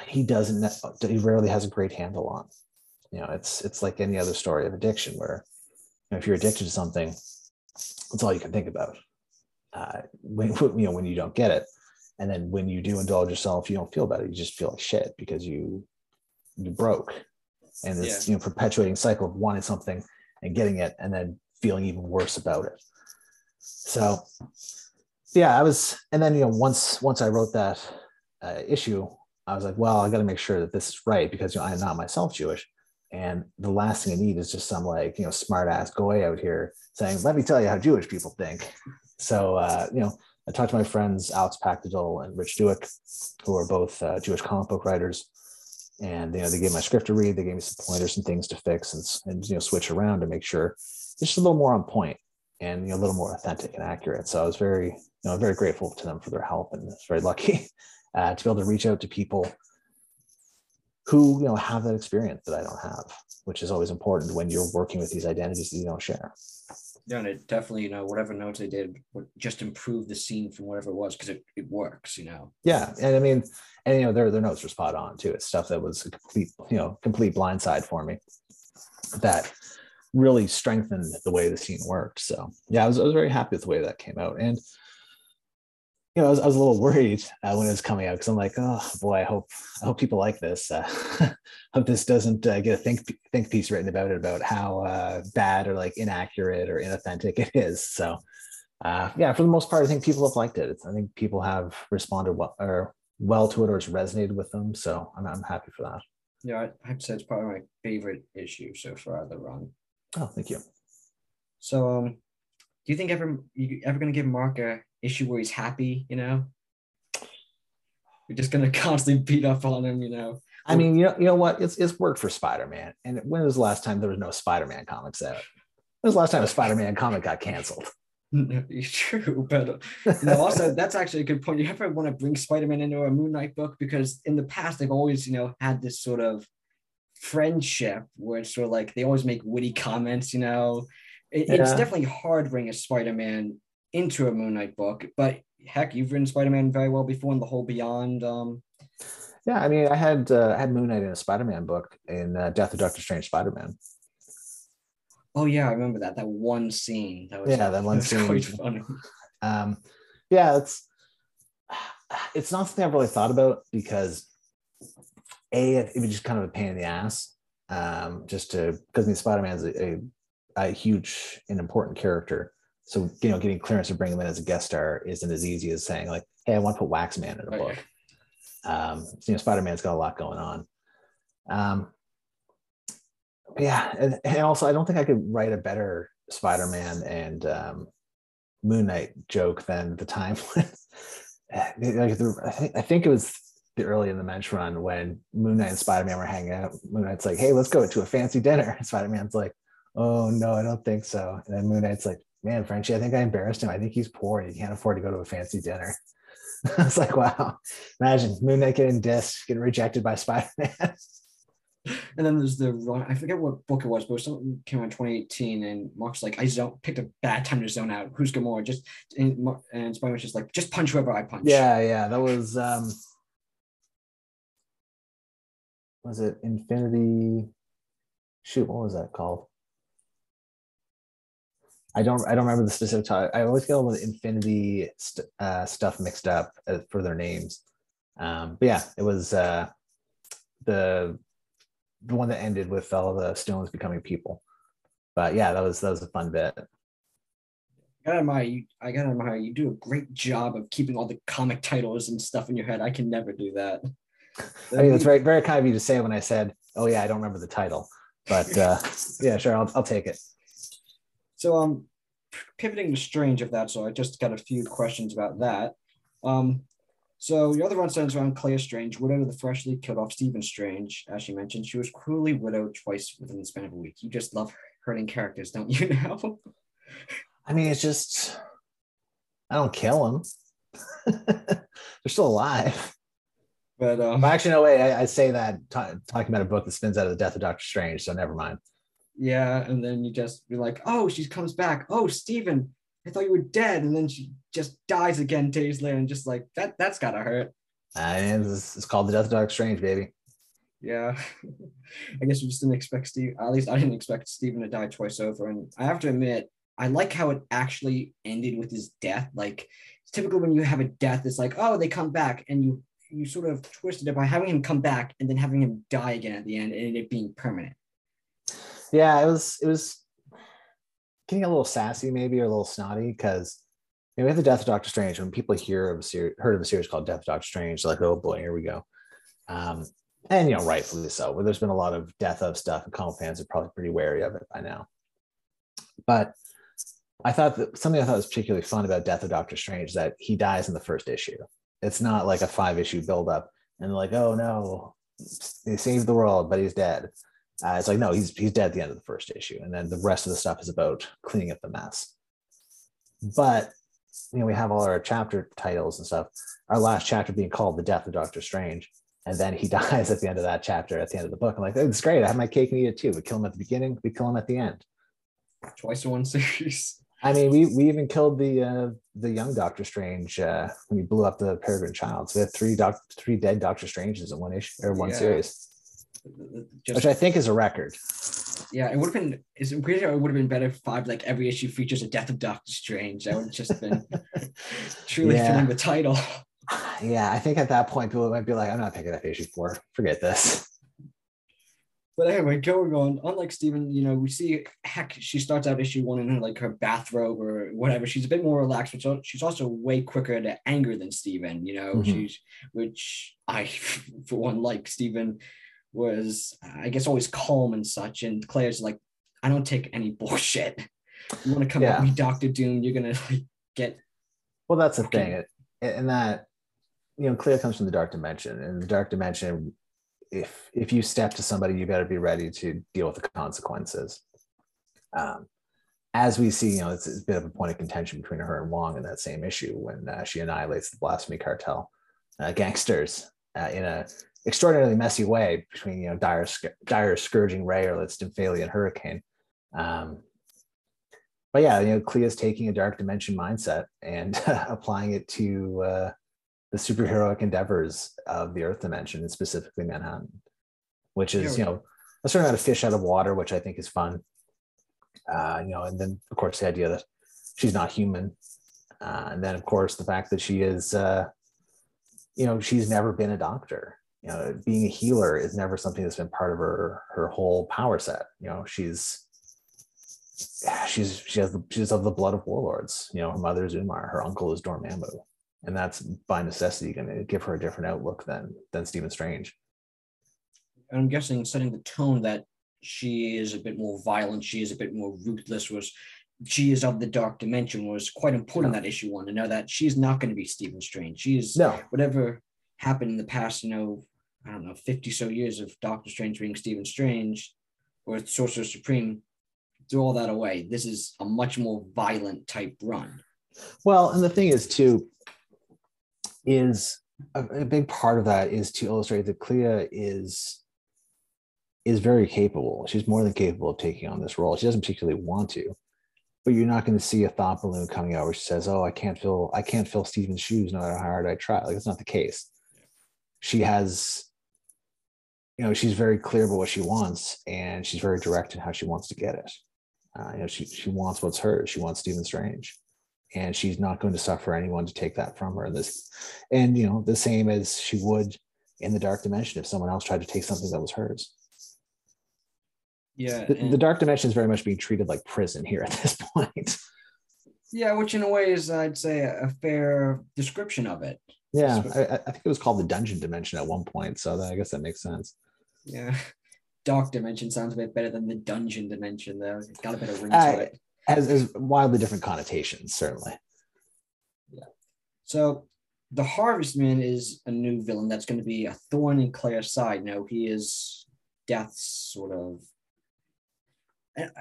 he doesn't he rarely has a great handle on. You know, it's it's like any other story of addiction where you know, if you're addicted to something, that's all you can think about. Uh, when <laughs> you know when you don't get it, and then when you do indulge yourself, you don't feel better. You just feel like shit because you you broke, and this you know perpetuating cycle of wanting something and getting it, and then feeling even worse about it. So, yeah, I was, and then you know once once I wrote that uh, issue, I was like, well, I got to make sure that this is right because you know, I am not myself Jewish. And the last thing I need is just some like, you know, smart ass goy out here saying, let me tell you how Jewish people think. So, uh, you know, I talked to my friends, Alex Paknadel and Rich Douek, who are both uh, Jewish comic book writers. And, you know, they gave my script to read. They gave me some pointers and things to fix and, and you know, switch around to make sure it's just a little more on point and, you know, a little more authentic and accurate. So I was very, you know, very grateful to them for their help and it's very lucky <laughs> uh, to be able to reach out to people who you know have that experience that I don't have, which is always important when you're working with these identities that you don't share. Yeah, and it definitely, you know, whatever notes they did would just improve the scene from whatever it was because it, it works, you know. Yeah. And I mean, and you know, their their notes were spot on too. It's stuff that was a complete, you know, complete blindside for me that really strengthened the way the scene worked. So yeah, I was, I was very happy with the way that came out. And you know, I was, I was a little worried uh, when it was coming out because I'm like, oh boy, I hope I hope people like this. Uh, <laughs> hope this doesn't uh, get a think think piece written about it about how uh, bad or like inaccurate or inauthentic it is. So, uh, yeah, for the most part, I think people have liked it. It's, I think people have responded well or well to it or it's resonated with them. So I'm I'm happy for that. Yeah, I have to say it's probably my favorite issue so far of the run. Oh, thank you. So, um, do you think ever you ever gonna give Mark a issue where he's happy, you know? We're just gonna <laughs> constantly beat up on him, you know. I mean, you know, you know what? It's it's worked for Spider-Man. And when was the last time there was no Spider-Man comics out? When was the last time a Spider-Man comic got canceled? <laughs> True, but you know, also that's actually a good point. You ever want to bring Spider-Man into a Moon Knight book because in the past they've always, you know, had this sort of friendship where it's sort of like they always make witty comments, you know. It, yeah. It's definitely hard to bring a Spider-Man into a Moon Knight book, but heck, you've written Spider-Man very well before in the whole Beyond. Um... Yeah, I mean, I had uh, I had Moon Knight in a Spider-Man book in uh, Death of Doctor Strange Spider-Man. Oh yeah, I remember that that one scene. That was yeah, that one <laughs> scene. Quite funny. Um, yeah, it's it's not something I've really thought about because a it was just kind of a pain in the ass. Um, just to because I mean, Spider-Man is a, a, a huge and important character so you know, getting clearance to bring them in as a guest star isn't as easy as saying like, "Hey, I want to put Waxman in a book." Um, you know, Spider Man's got a lot going on. Um, yeah, and, and also I don't think I could write a better Spider Man and um, Moon Knight joke than the time <laughs> when, like, the, I, think, I think it was the early in the Moench run when Moon Knight and Spider Man were hanging out. Moon Knight's like, "Hey, let's go to a fancy dinner." <laughs> Spider Man's like, "Oh no, I don't think so." And then Moon Knight's like, man, Frenchie, I think I embarrassed him. I think he's poor. He can't afford to go to a fancy dinner. <laughs> I was like, wow, imagine Moon Knight getting dissed, getting rejected by Spider Man. <laughs> and then there's the run. I forget what book it was, but it was something came out in 2018. And Mark's like, I zone, picked a bad time to zone out. Who's Gamora? Just and, and Spider Man's just like, just punch whoever I punch. Yeah, yeah. That was um was it Infinity? Shoot, what was that called? I don't I don't remember the specific title. I always get all the Infinity st- uh, stuff mixed up uh, for their names. Um, but yeah, it was uh, the the one that ended with all the stones becoming people. But yeah, that was that was a fun bit. I gotta admire you. I gotta admire you. Do a great job of keeping all the comic titles and stuff in your head. I can never do that. I mean, it's very very kind of you to say when I said, "Oh yeah, I don't remember the title," but uh, yeah, sure, I'll I'll take it. So um, pivoting to Strange, if that's so, I just got a few questions about that. Um, so your other one centers around Clea Strange, widow of the freshly killed off Stephen Strange. As she mentioned, she was cruelly widowed twice within the span of a week. You just love hurting characters, don't you now? <laughs> I mean, it's just I don't kill them. <laughs> They're still alive. But um, actually, no way. I, I say that t- talking about a book that spins out of the death of Doctor Strange. So never mind yeah and then you just be like oh she comes back. Oh Stephen I thought you were dead. And then she just dies again days later and just like that that's gotta hurt. Uh, and it's, it's called the death of Doctor Strange baby. Yeah. <laughs> I guess we just didn't expect Steve at least I didn't expect Stephen to die twice over and I have to admit I like how it actually ended with his death. Like it's typical when you have a death it's like oh they come back and you you sort of twisted it by having him come back and then having him die again at the end and it being permanent yeah, it was it was getting a little sassy maybe or a little snotty because you know, we have the Death of Doctor Strange. When people hear of a series, heard of a series called Death of Doctor Strange, they're like, oh boy, here we go. Um, and you know, rightfully so. But there's been a lot of death of stuff, and comic fans are probably pretty wary of it by now. But I thought that something I thought was particularly fun about Death of Doctor Strange is that he dies in the first issue. It's not like a five issue buildup and like, oh no, he saved the world, but he's dead. Uh, it's like, no, he's he's dead at the end of the first issue, and then the rest of the stuff is about cleaning up the mess. But you know, we have all our chapter titles and stuff. Our last chapter being called "The Death of Doctor Strange," and then he <laughs> dies at the end of that chapter, at the end of the book. I'm like, it's great. I have my cake and eat it too. We kill him at the beginning, we kill him at the end. Twice in one <laughs> series. I mean, we we even killed the uh, the young Doctor Strange uh, when he blew up the Peregrine Child. So we had three doc- three dead Doctor Stranges in one issue or one Yeah. series, Just, which I think is a record. yeah, it would have been. Is it weird? It would have been better if five like every issue features a death of Doctor Strange. That would have just been <laughs> truly Yeah. filling the title. Yeah, I think at that point people might be like, I'm not picking up issue four. Forget this. But anyway, going on, unlike Steven, you know, we see heck, she starts out issue one in her like her bathrobe or whatever. She's a bit more relaxed, but so- she's also way quicker to anger than Steven, you know, Mhm. she's which I <laughs> for one like Steven was I guess always calm and such. And Clea's like, I don't take any <laughs> bullshit. You want to come Yeah. at me, Doctor Doom, you're gonna like get Well, that's the thing, it, and that you know, Claire comes from the dark dimension, and the dark dimension. If if you step to somebody, you got to be ready to deal with the consequences. Um, as we see, you know, it's, it's a bit of a point of contention between her and Wong in that same issue when uh, she annihilates the blasphemy cartel uh, gangsters uh, in a extraordinarily messy way between you know dire, dire scourging ray or let's Stymphalian hurricane. Um, but yeah, you know, Clea's taking a dark dimension mindset and <laughs> applying it to uh, the superheroic endeavors of the Earth dimension, and specifically Manhattan, which is you know a certain amount of fish out of water, which I think is fun. Uh, you know, and then of course the idea that she's not human, uh, and then of course the fact that she is, uh, you know, she's never been a doctor. You know, being a healer is never something that's been part of her her whole power set. You know, she's yeah, she's she has the she's of the blood of warlords. You know, her mother is Umar, her uncle is Dormammu, and that's by necessity going to give her a different outlook than than Stephen Strange. I'm guessing setting the tone that she is a bit more violent, she is a bit more ruthless, was she is of the dark dimension was quite important that issue one to know that she's not going to be Stephen Strange. She is No, whatever happened in the past, you know, I don't know, 50 so years of Doctor Strange being Stephen Strange or Sorcerer Supreme, throw all that away. This is a much more violent type run. Well, and the thing is too, is a, a big part of that is to illustrate that Clea is is very capable. She's more than capable of taking on this role. She doesn't particularly want to, but you're not going to see a thought balloon coming out where she says, "Oh, I can't fill I can't fill Steven's shoes no matter how hard I try." Like that's not the case. She has, you know, she's very clear about what she wants, and she's very direct in how she wants to get it. Uh, you know, she she wants what's hers. She wants Stephen Strange and she's not going to suffer anyone to take that from her. This, and you know, the same as she would in the dark dimension if someone else tried to take something that was hers. Yeah. The, the dark dimension is very much being treated like prison here at this <laughs> point. yeah, which in a way is, I'd say, a fair description of it. Yeah, I, I think it was called the dungeon dimension at one point, so that, I guess that makes sense. Yeah. <laughs> Dark dimension sounds a bit better than the dungeon dimension, though. It's got a bit of ring Uh, to it. Has, has wildly different connotations, certainly. Yeah so the Harvestman is a new villain that's going to be a thorn in Clea's side. Now he is Death's sort of,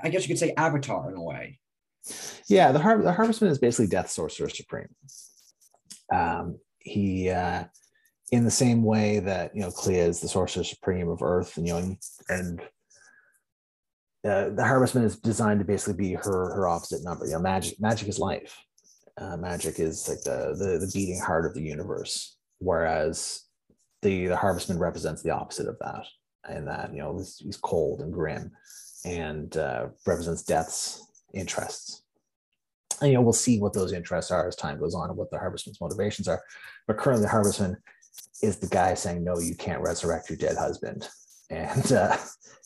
I guess you could say, avatar in a way. Yeah, the Har- the Harvestman is basically Death Sorcerer Supreme. Um, he, uh, in the same way that you know Clea is the Sorcerer Supreme of Earth, and you know, and, uh, the Harvestman is designed to basically be her her opposite number. You know, magic magic is life. Uh, magic is like the, the the beating heart of the universe, whereas the the Harvestman represents the opposite of that, and that you know he's, he's cold and grim, and uh, represents death's interests. And you know, we'll see what those interests are as time goes on and what the harvestman's motivations are. But currently, the harvestman is the guy saying, "No, you can't resurrect your dead husband," <laughs> and uh,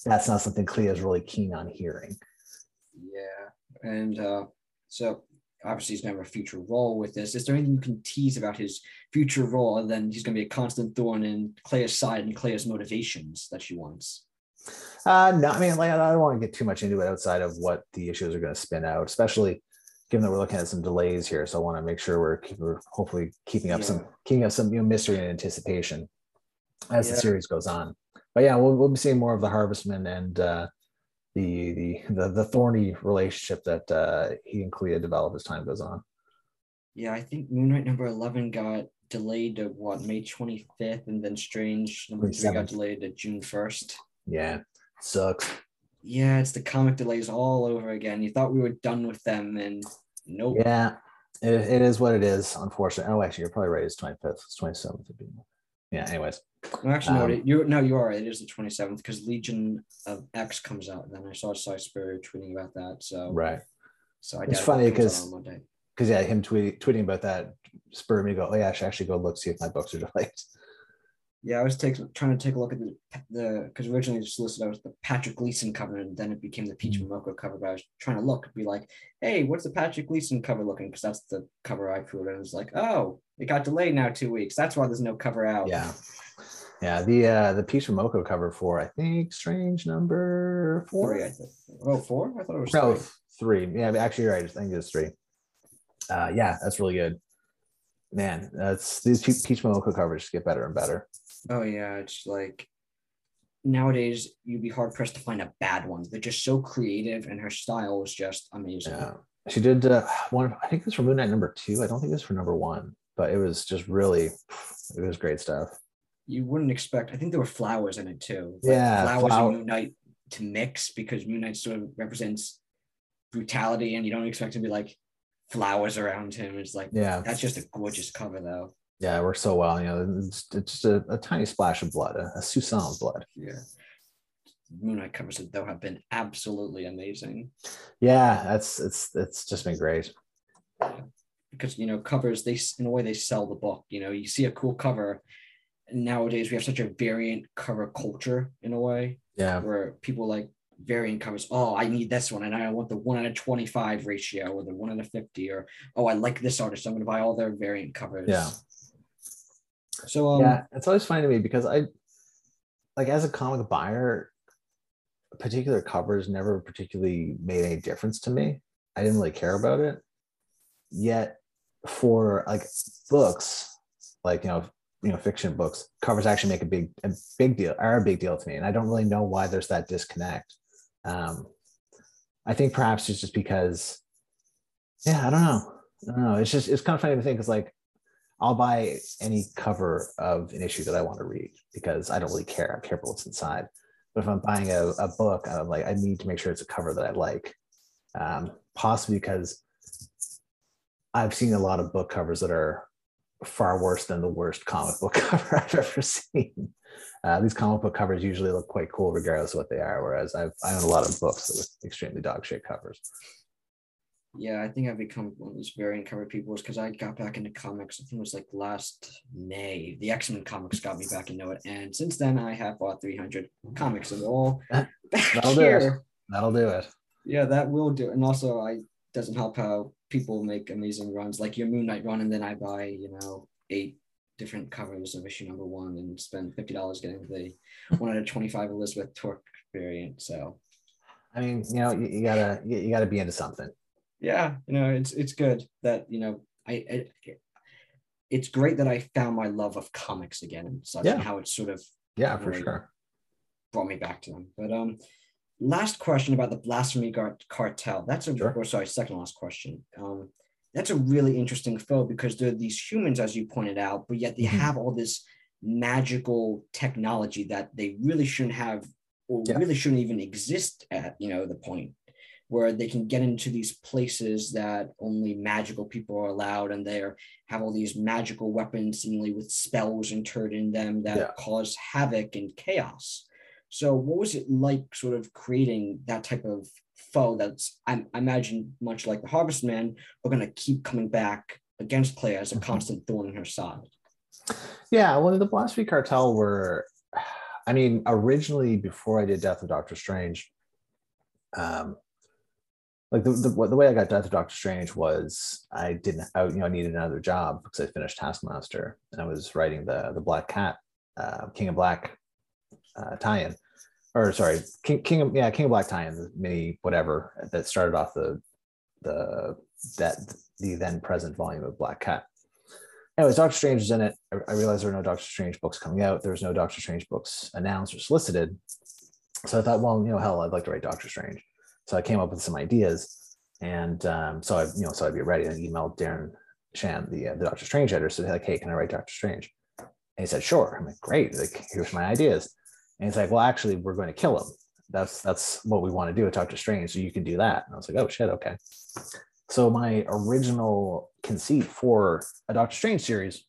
that's not something Clea is really keen on hearing. Yeah. And uh, so obviously he's going to have a future role with this. Is there anything you can tease about his future role other than he's going to be a constant thorn in Clea's side and Clea's motivations that she wants? Uh, no, I mean, like, I don't want to get too much into it outside of what the issues are going to spin out, especially given that we're looking at some delays here. So I want to make sure we're, keep, we're hopefully keeping up Yeah. some keeping up some you know, mystery and anticipation as Yeah. the series goes on. But yeah, we'll, we'll be seeing more of the Harvestman and uh, the, the the the thorny relationship that uh, he and Clea develop as time goes on. Yeah, I think Moon Knight number 11 got delayed to what, May 25th, and then Strange number three got delayed to June 1st. Yeah, sucks. Yeah, it's the comic delays all over again. You thought we were done with them, and nope. Yeah, it, it is what it is. Unfortunately. Oh, actually, you're probably right. It's 25th. It's 27th. Yeah. Anyways. No, actually, no, Um, it- you no, you are. right. It is the 27th because Legion of X comes out. And then I saw Si Spurrier tweeting about that. So, Right. so I It's funny comes out 'cause- on Monday. because yeah, him tweeting tweeting about that spurred me to go, oh yeah, I should actually go look see if my books are delayed. <laughs> Yeah, I was take, trying to take a look at the the because originally it was listed as the Patrick Gleason cover, and then it became the Peach Mhm. Momoko cover. But I was trying to look, be like, hey, what's the Patrick Gleason cover looking? Because that's the cover I put, and it was like, oh, it got delayed now two weeks. That's why there's no cover out. Yeah, yeah. The uh the Peach Momoko cover for I think Strange number four. three. I think. Oh, four? I thought it was No, three. three. Yeah, actually, you're right. I think it's three. Uh, yeah, that's really good. Man, that's these Pe- Peach Momoko covers get better and better. Oh yeah, it's like nowadays you'd be hard pressed to find a bad one. They're just so creative, and her style is just amazing. Yeah, she did uh, one. I think it was for Moon Knight number two. I don't think it was for number one, but it was just really, it was great stuff. You wouldn't expect. I think there were flowers in it too. Yeah, flowers flower- and Moon Knight to mix because Moon Knight sort of represents brutality, and you don't expect to be like flowers around him. It's like Yeah, that's just a gorgeous cover, though. yeah, it works so well. You know, it's, it's just a, a tiny splash of blood, a, a Susan blood. Yeah. Moon Knight covers though have been absolutely amazing. Yeah, that's it's it's just been great. because you know covers they in a way they sell the book you know you see a cool cover nowadays we have such a variant cover culture in a way Yeah, where people like variant covers oh i need this one and i want the 1 out of 25 ratio or the 1 out of 50 or oh i like this artist so i'm going to buy all their variant covers Yeah. so um yeah, it's always funny to me because I, like, as a comic buyer, particular covers never particularly made any difference to me. I didn't really care about it. Yet, for like books, like you know, you know, fiction books, covers actually make a big, a big deal, are a big deal to me, and I don't really know why there's that disconnect. Um, I think perhaps it's just because, yeah, I don't know. I don't know. It's just it's kind of funny to think because like I'll buy any cover of an issue that I want to read because I don't really care. I care about what's inside. But if I'm buying a, a book, I'm like, I need to make sure it's a cover that I like. Um, possibly because I've seen a lot of book covers that are far worse than the worst comic book <laughs> cover I've ever seen. Uh, these comic book covers usually look quite cool regardless of what they are, whereas I've, I own a lot of books with extremely dog shit covers. yeah i think i've become one of those variant cover people because i got back into comics i think it was like last may the x-men comics got me back into it and since then i have bought 300 comics and all <laughs> back That'll do it. here That'll do it. Yeah, that will do. And also, I doesn't help how people make amazing runs, like your Moon Knight run, and then I buy, you know, eight different covers of issue number one and spend fifty dollars getting the one out of twenty-five Elizabeth Torque variant. So I mean, you know, you, you gotta you, you gotta be into something. yeah, you know, it's it's good that you know I. I it's great that I found my love of comics again and such, Yeah. and how it's sort of Yeah, for Right. sure. brought me back to them. But um, last question about the blasphemy cartel. That's a Sure. or sorry, second last question. Um, that's a really interesting foe because they're these humans, as you pointed out, but yet they Mhm. have all this magical technology that they really shouldn't have, or Yeah. really shouldn't even exist at you know the point where they can get into these places that only magical people are allowed, and they have all these magical weapons, seemingly with spells interred in them that Yeah. cause havoc and chaos. So, what was it like, sort of creating that type of foe? That's I, I imagine much like the Harvestmen are going to keep coming back against Clea as a Mhm. constant thorn in her side. Yeah, well, the Blasphemy Cartel were, I mean, originally before I did Death of Doctor Strange, um, like the, the, the way I got Death of Doctor Strange was I didn't I, you know I needed another job because I finished Taskmaster and I was writing the the Black Cat uh, King of Black uh, tie-in or sorry King King of yeah King of Black tie-in the mini whatever that started off the the that the then present volume of Black Cat. Anyways, Doctor Strange is in it. I, I realized there were no Doctor Strange books coming out. There was no Doctor Strange books announced or solicited. So I thought, well, you know, hell, I'd like to write Doctor Strange. So I came up with some ideas, and um, so I, you know, so I'd be ready. and emailed Darren Shan, the uh, the Doctor Strange editor, said like, "Hey, can I write Doctor Strange?" And he said, "Sure." I'm like, "Great! Like, here's my ideas." And he's like, "Well, actually, we're going to kill him. That's that's what we want to do with Doctor Strange. So you can do that." And I was like, "Oh shit, okay." So my original conceit for a Doctor Strange series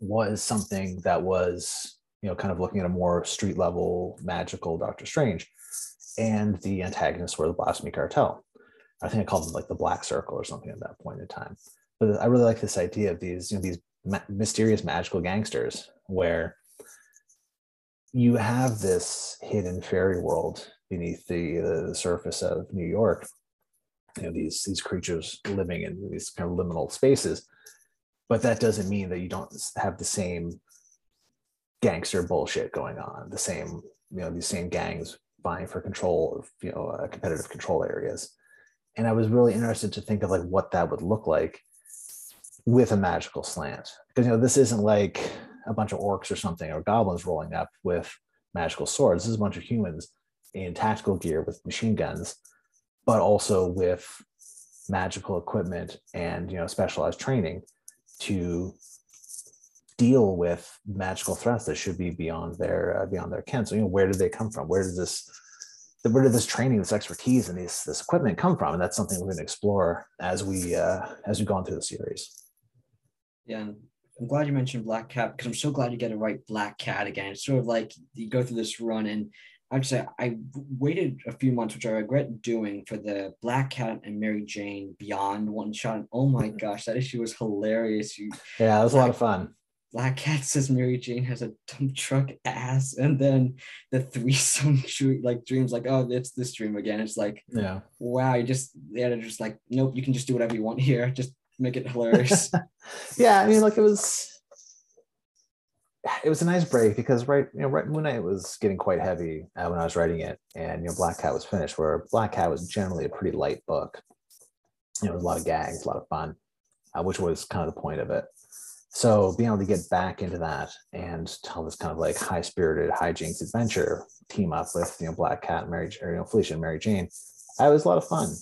was something that was, you know, kind of looking at a more street level magical Doctor Strange and the antagonists were the Blasphemy Cartel. I think I called them like the Black Circle or something at that point in time. But I really like this idea of these, you know, these mysterious magical gangsters where you have this hidden fairy world beneath the, the surface of New York. You know, these these creatures living in these kind of liminal spaces, but that doesn't mean that you don't have the same gangster bullshit going on, the same you know these same gangs vying for control of you know uh, competitive control areas and i was really interested to think of like what that would look like with a magical slant because you know this isn't like a bunch of orcs or something or goblins rolling up with magical swords this is a bunch of humans in tactical gear with machine guns but also with magical equipment and you know specialized training to deal with magical threats that should be beyond their uh, beyond their ken. So you know, where did they come from? Where does this where did this training, this expertise, and these this equipment come from? And that's something we're going to explore as we uh, as we go on through the series. Yeah, and I'm glad you mentioned Black Cat because I'm so glad you get to write Black Cat again. It's sort of like you go through this run, and I'd say I waited a few months, which I regret doing, for the Black Cat and Mary Jane Beyond one shot. And oh my <laughs> gosh, that issue was hilarious. You, yeah, it was a lot of fun. Black Cat says Mary Jane has a dump truck ass, and then the threesome <laughs> dream, like dreams, like oh, it's this dream again. It's like yeah, wow, you just the they're like nope, you can just do whatever you want here, just make it hilarious. <laughs> yeah, I mean, like it was, it was a nice break because right, you know, right Moon Knight was getting quite heavy uh, when I was writing it, and you know, Black Cat was finished. Where Black Cat was generally a pretty light book. You know, a lot of gags, a lot of fun, uh, which was kind of the point of it so being able to get back into that and tell this kind of like high spirited high hijinks adventure team up with you know black cat and mary or, you know felicia and mary jane that was a lot of fun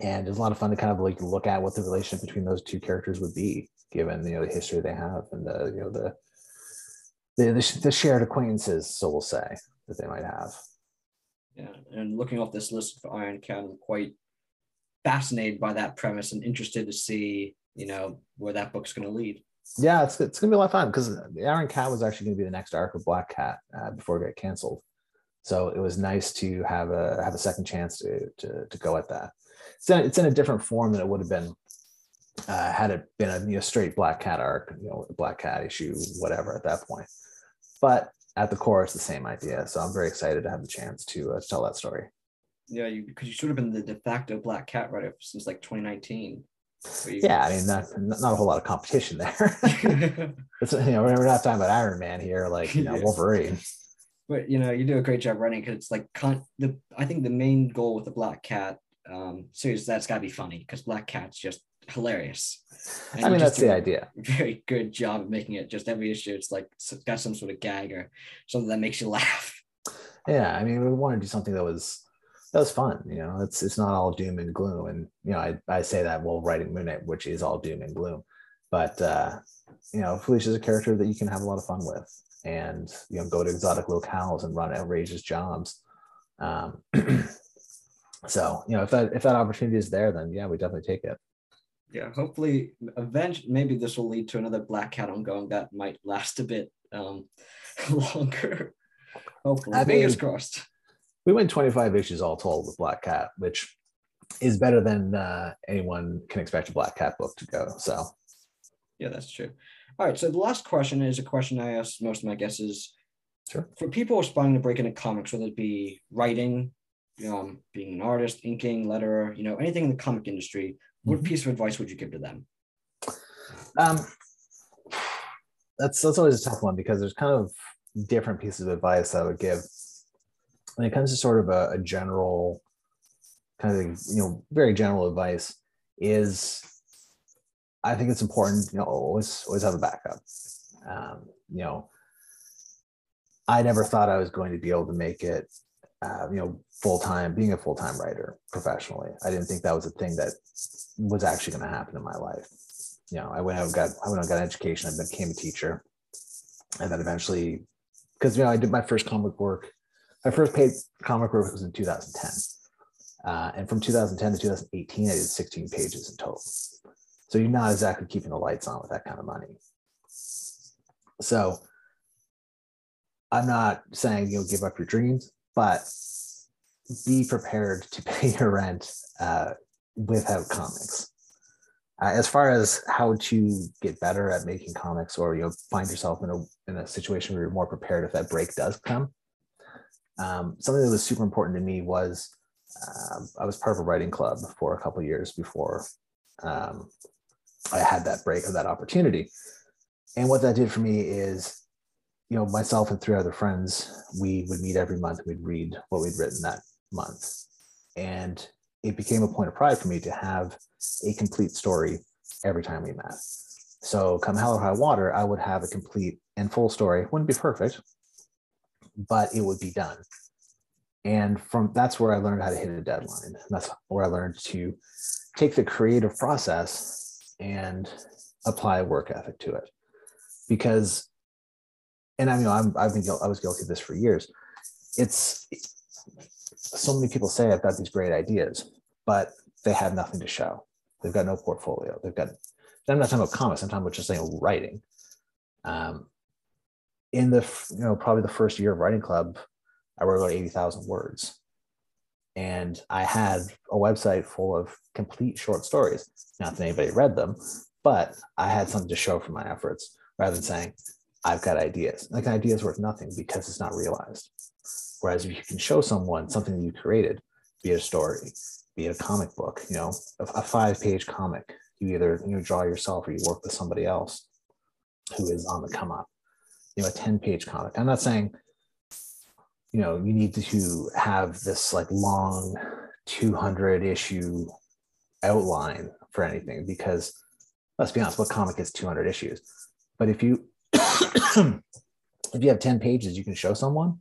and it's a lot of fun to kind of like look at what the relationship between those two characters would be given you know the history they have and the you know the the, the, the shared acquaintances so we'll say that they might have yeah and looking off this list for iron cat i'm quite fascinated by that premise and interested to see you know where that book's going to lead. Yeah, it's it's going to be a lot of fun because Iron Cat was actually going to be the next arc of Black Cat uh, before it got canceled. So it was nice to have a have a second chance to to, to go at that. It's in, it's in a different form than it would have been uh, had it been a you know, straight Black Cat arc, you know, Black Cat issue, whatever at that point. But at the core, it's the same idea. So I'm very excited to have the chance to, uh, to tell that story. Yeah, you because you should have been the de facto Black Cat writer since like 2019 yeah, I mean, not, not a whole lot of competition there. <laughs> <laughs> it's, you know, we're not talking about Iron Man here, like you know, yeah. Wolverine. But you know, you do a great job running because it's like con- the. I think the main goal with the Black Cat um, series that's got to be funny because Black Cat's just hilarious. And I mean, that's the idea. Very good job of making it. Just every issue, it's like it's got some sort of gag or something that makes you <laughs> laugh. Yeah, I mean, we want to do something that was that was fun. You know, it's it's not all doom and gloom. And you know, I, I say that while writing Moon Knight, which is all doom and gloom. But uh, you know, Felicia's a character that you can have a lot of fun with, and you know, go to exotic locales and run outrageous jobs. Um, <clears throat> so you know, if that if that opportunity is there, then yeah, we definitely take it. Yeah, hopefully, eventually, maybe this will lead to another Black Cat ongoing that might last a bit um, <laughs> longer. hopefully, I fingers mean, crossed we went 25 issues all told with Black Cat, which is better than uh, anyone can expect a Black Cat book to go. So, yeah, that's true. All right. So the last question is a question I ask most of my guesses. Sure. For people aspiring to break into comics, whether it be writing, um, being an artist, inking, letterer, you know, anything in the comic industry, what Mhm. piece of advice would you give to them? Um, that's that's always a tough one because there's kind of different pieces of advice that I would give when it comes to sort of a, a general kind of you know very general advice is I think it's important you know always always have a backup. Um, you know, I never thought I was going to be able to make it uh, you know full time being a full time writer professionally. I didn't think that was a thing that was actually going to happen in my life you know, I went out got I went out got an education. I became a teacher, and then eventually, because you know, I did my first comic work. My first paid comic work was in 2010, uh, and from 2010 to 2018, I did 16 pages in total. So you're not exactly keeping the lights on with that kind of money. So I'm not saying you know give up your dreams, but be prepared to pay <laughs> your rent uh, without comics. Uh, as far as how to get better at making comics or you know find yourself in a in a situation where you're more prepared if that break does come um, something that was super important to me was uh, i was part of a writing club for a couple years before um, i had that break or that opportunity and what that did for me is you know myself and three other friends we would meet every month we'd read what we'd written that month and it became a point of pride for me to have a complete story every time we met. So, come hell or high water, I would have a complete and full story. Wouldn't be perfect, but it would be done. And from that's where I learned how to hit a deadline. And that's where I learned to take the creative process and apply work ethic to it. Because, and I mean, I'm, I've been I was guilty of this for years. It's so many people say I've got these great ideas, but they have nothing to show. They've got no portfolio. They've got. I'm not talking about comics. I'm talking about just saying writing. Um, in the you know probably the first year of writing club, I wrote about eighty thousand words, and I had a website full of complete short stories. Not that anybody read them, but I had something to show for my efforts rather than saying I've got ideas. Like an idea is worth nothing because it's not realized. Whereas if you can show someone something that you created, be it a story, be it a comic book, you know, a, a five page comic, you either you know draw yourself or you work with somebody else who is on the come up. You know, a 10 page comic. I'm not saying, you know, you need to have this like long 200 issue outline for anything because let's be honest, what comic is 200 issues? But if you <coughs> if you have 10 pages you can show someone,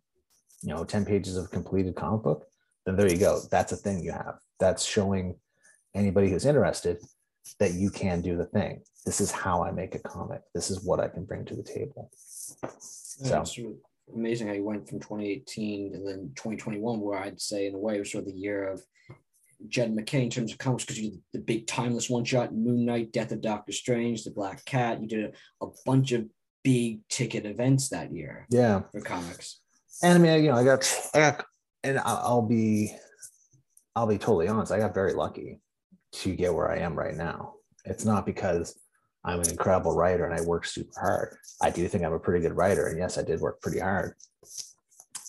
you know, 10 pages of completed comic book, then there you go. That's a thing you have. That's showing anybody who's interested that you can do the thing. This is how I make a comic. This is what I can bring to the table. Yeah, it's amazing how you went from 2018 and then 2021, where I'd say in a way it was sort of the year of Jed Mackay in terms of comics because you did the big timeless one shot, Moon Knight, Death of Doctor Strange, The Black Cat. You did a, a bunch of big ticket events that year Yeah. for comics. And I mean, you know, I got, I got, and I'll I'll be, I'll be totally honest. I got very lucky to get where I am right now. It's not because I'm an incredible writer and I work super hard. I do think I'm a pretty good writer, and yes, I did work pretty hard.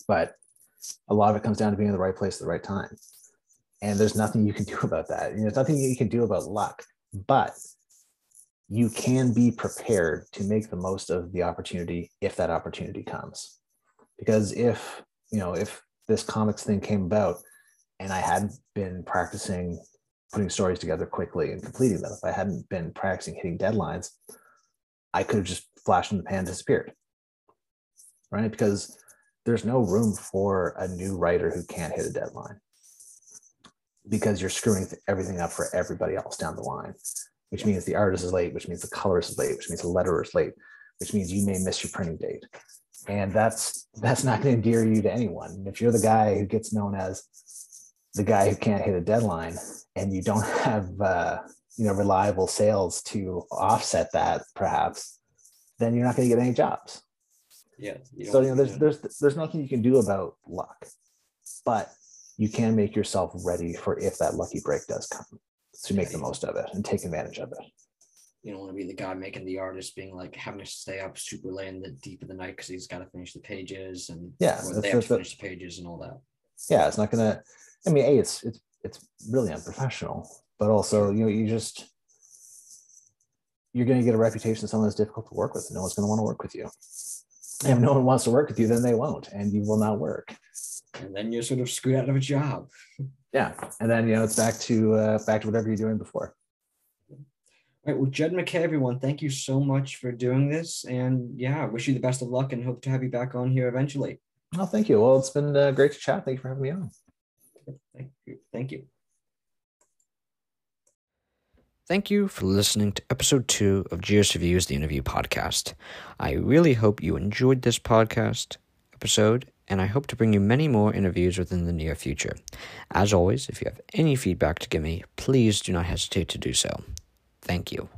But a lot of it comes down to being in the right place at the right time. And there's nothing you can do about that. You know, there's nothing you can do about luck. But you can be prepared to make the most of the opportunity if that opportunity comes. Because if, you know, if this comics thing came about and I hadn't been practicing putting stories together quickly and completing them, if I hadn't been practicing hitting deadlines, I could have just flashed in the pan, disappeared. Right? Because there's no room for a new writer who can't hit a deadline because you're screwing everything up for everybody else down the line, which means the artist is late, which means the colorist is late, which means the letterer is late, which means you may miss your printing date. And that's that's not going to endear you to anyone. If you're the guy who gets known as the guy who can't hit a deadline, and you don't <laughs> have uh, you know reliable sales to offset that, perhaps, then you're not going to get any jobs. Yeah. So you know, there's there's there's nothing you can do about luck, but you can make yourself ready for if that lucky break does come to make the most of it and take advantage of it. you don't want to be the guy making the artist being like having to stay up super late in the deep of the night because he's got to finish the pages and Yeah, they have to finish the pages and all that. Yeah, it's not gonna. I mean, a it's it's it's really unprofessional, but also you know you just you're going to get a reputation as someone that's difficult to work with. No one's going to want to work with you. And if no one wants to work with you, then they won't, and you will not work. And then you're sort of screwed out of a job. <laughs> Yeah, and then you know it's back to uh, back to whatever you're doing before. All right. Well, Jed Mackay, everyone, thank you so much for doing this. And yeah, wish you the best of luck and hope to have you back on here eventually. Oh, thank you. Well, it's been uh, great to chat. Thank you for having me on. Thank you. Thank you. Thank you for listening to episode two of Gios Reviews, the interview podcast. I really hope you enjoyed this podcast episode, and I hope to bring you many more interviews within the near future. As always, if you have any feedback to give me, please do not hesitate to do so. Thank you.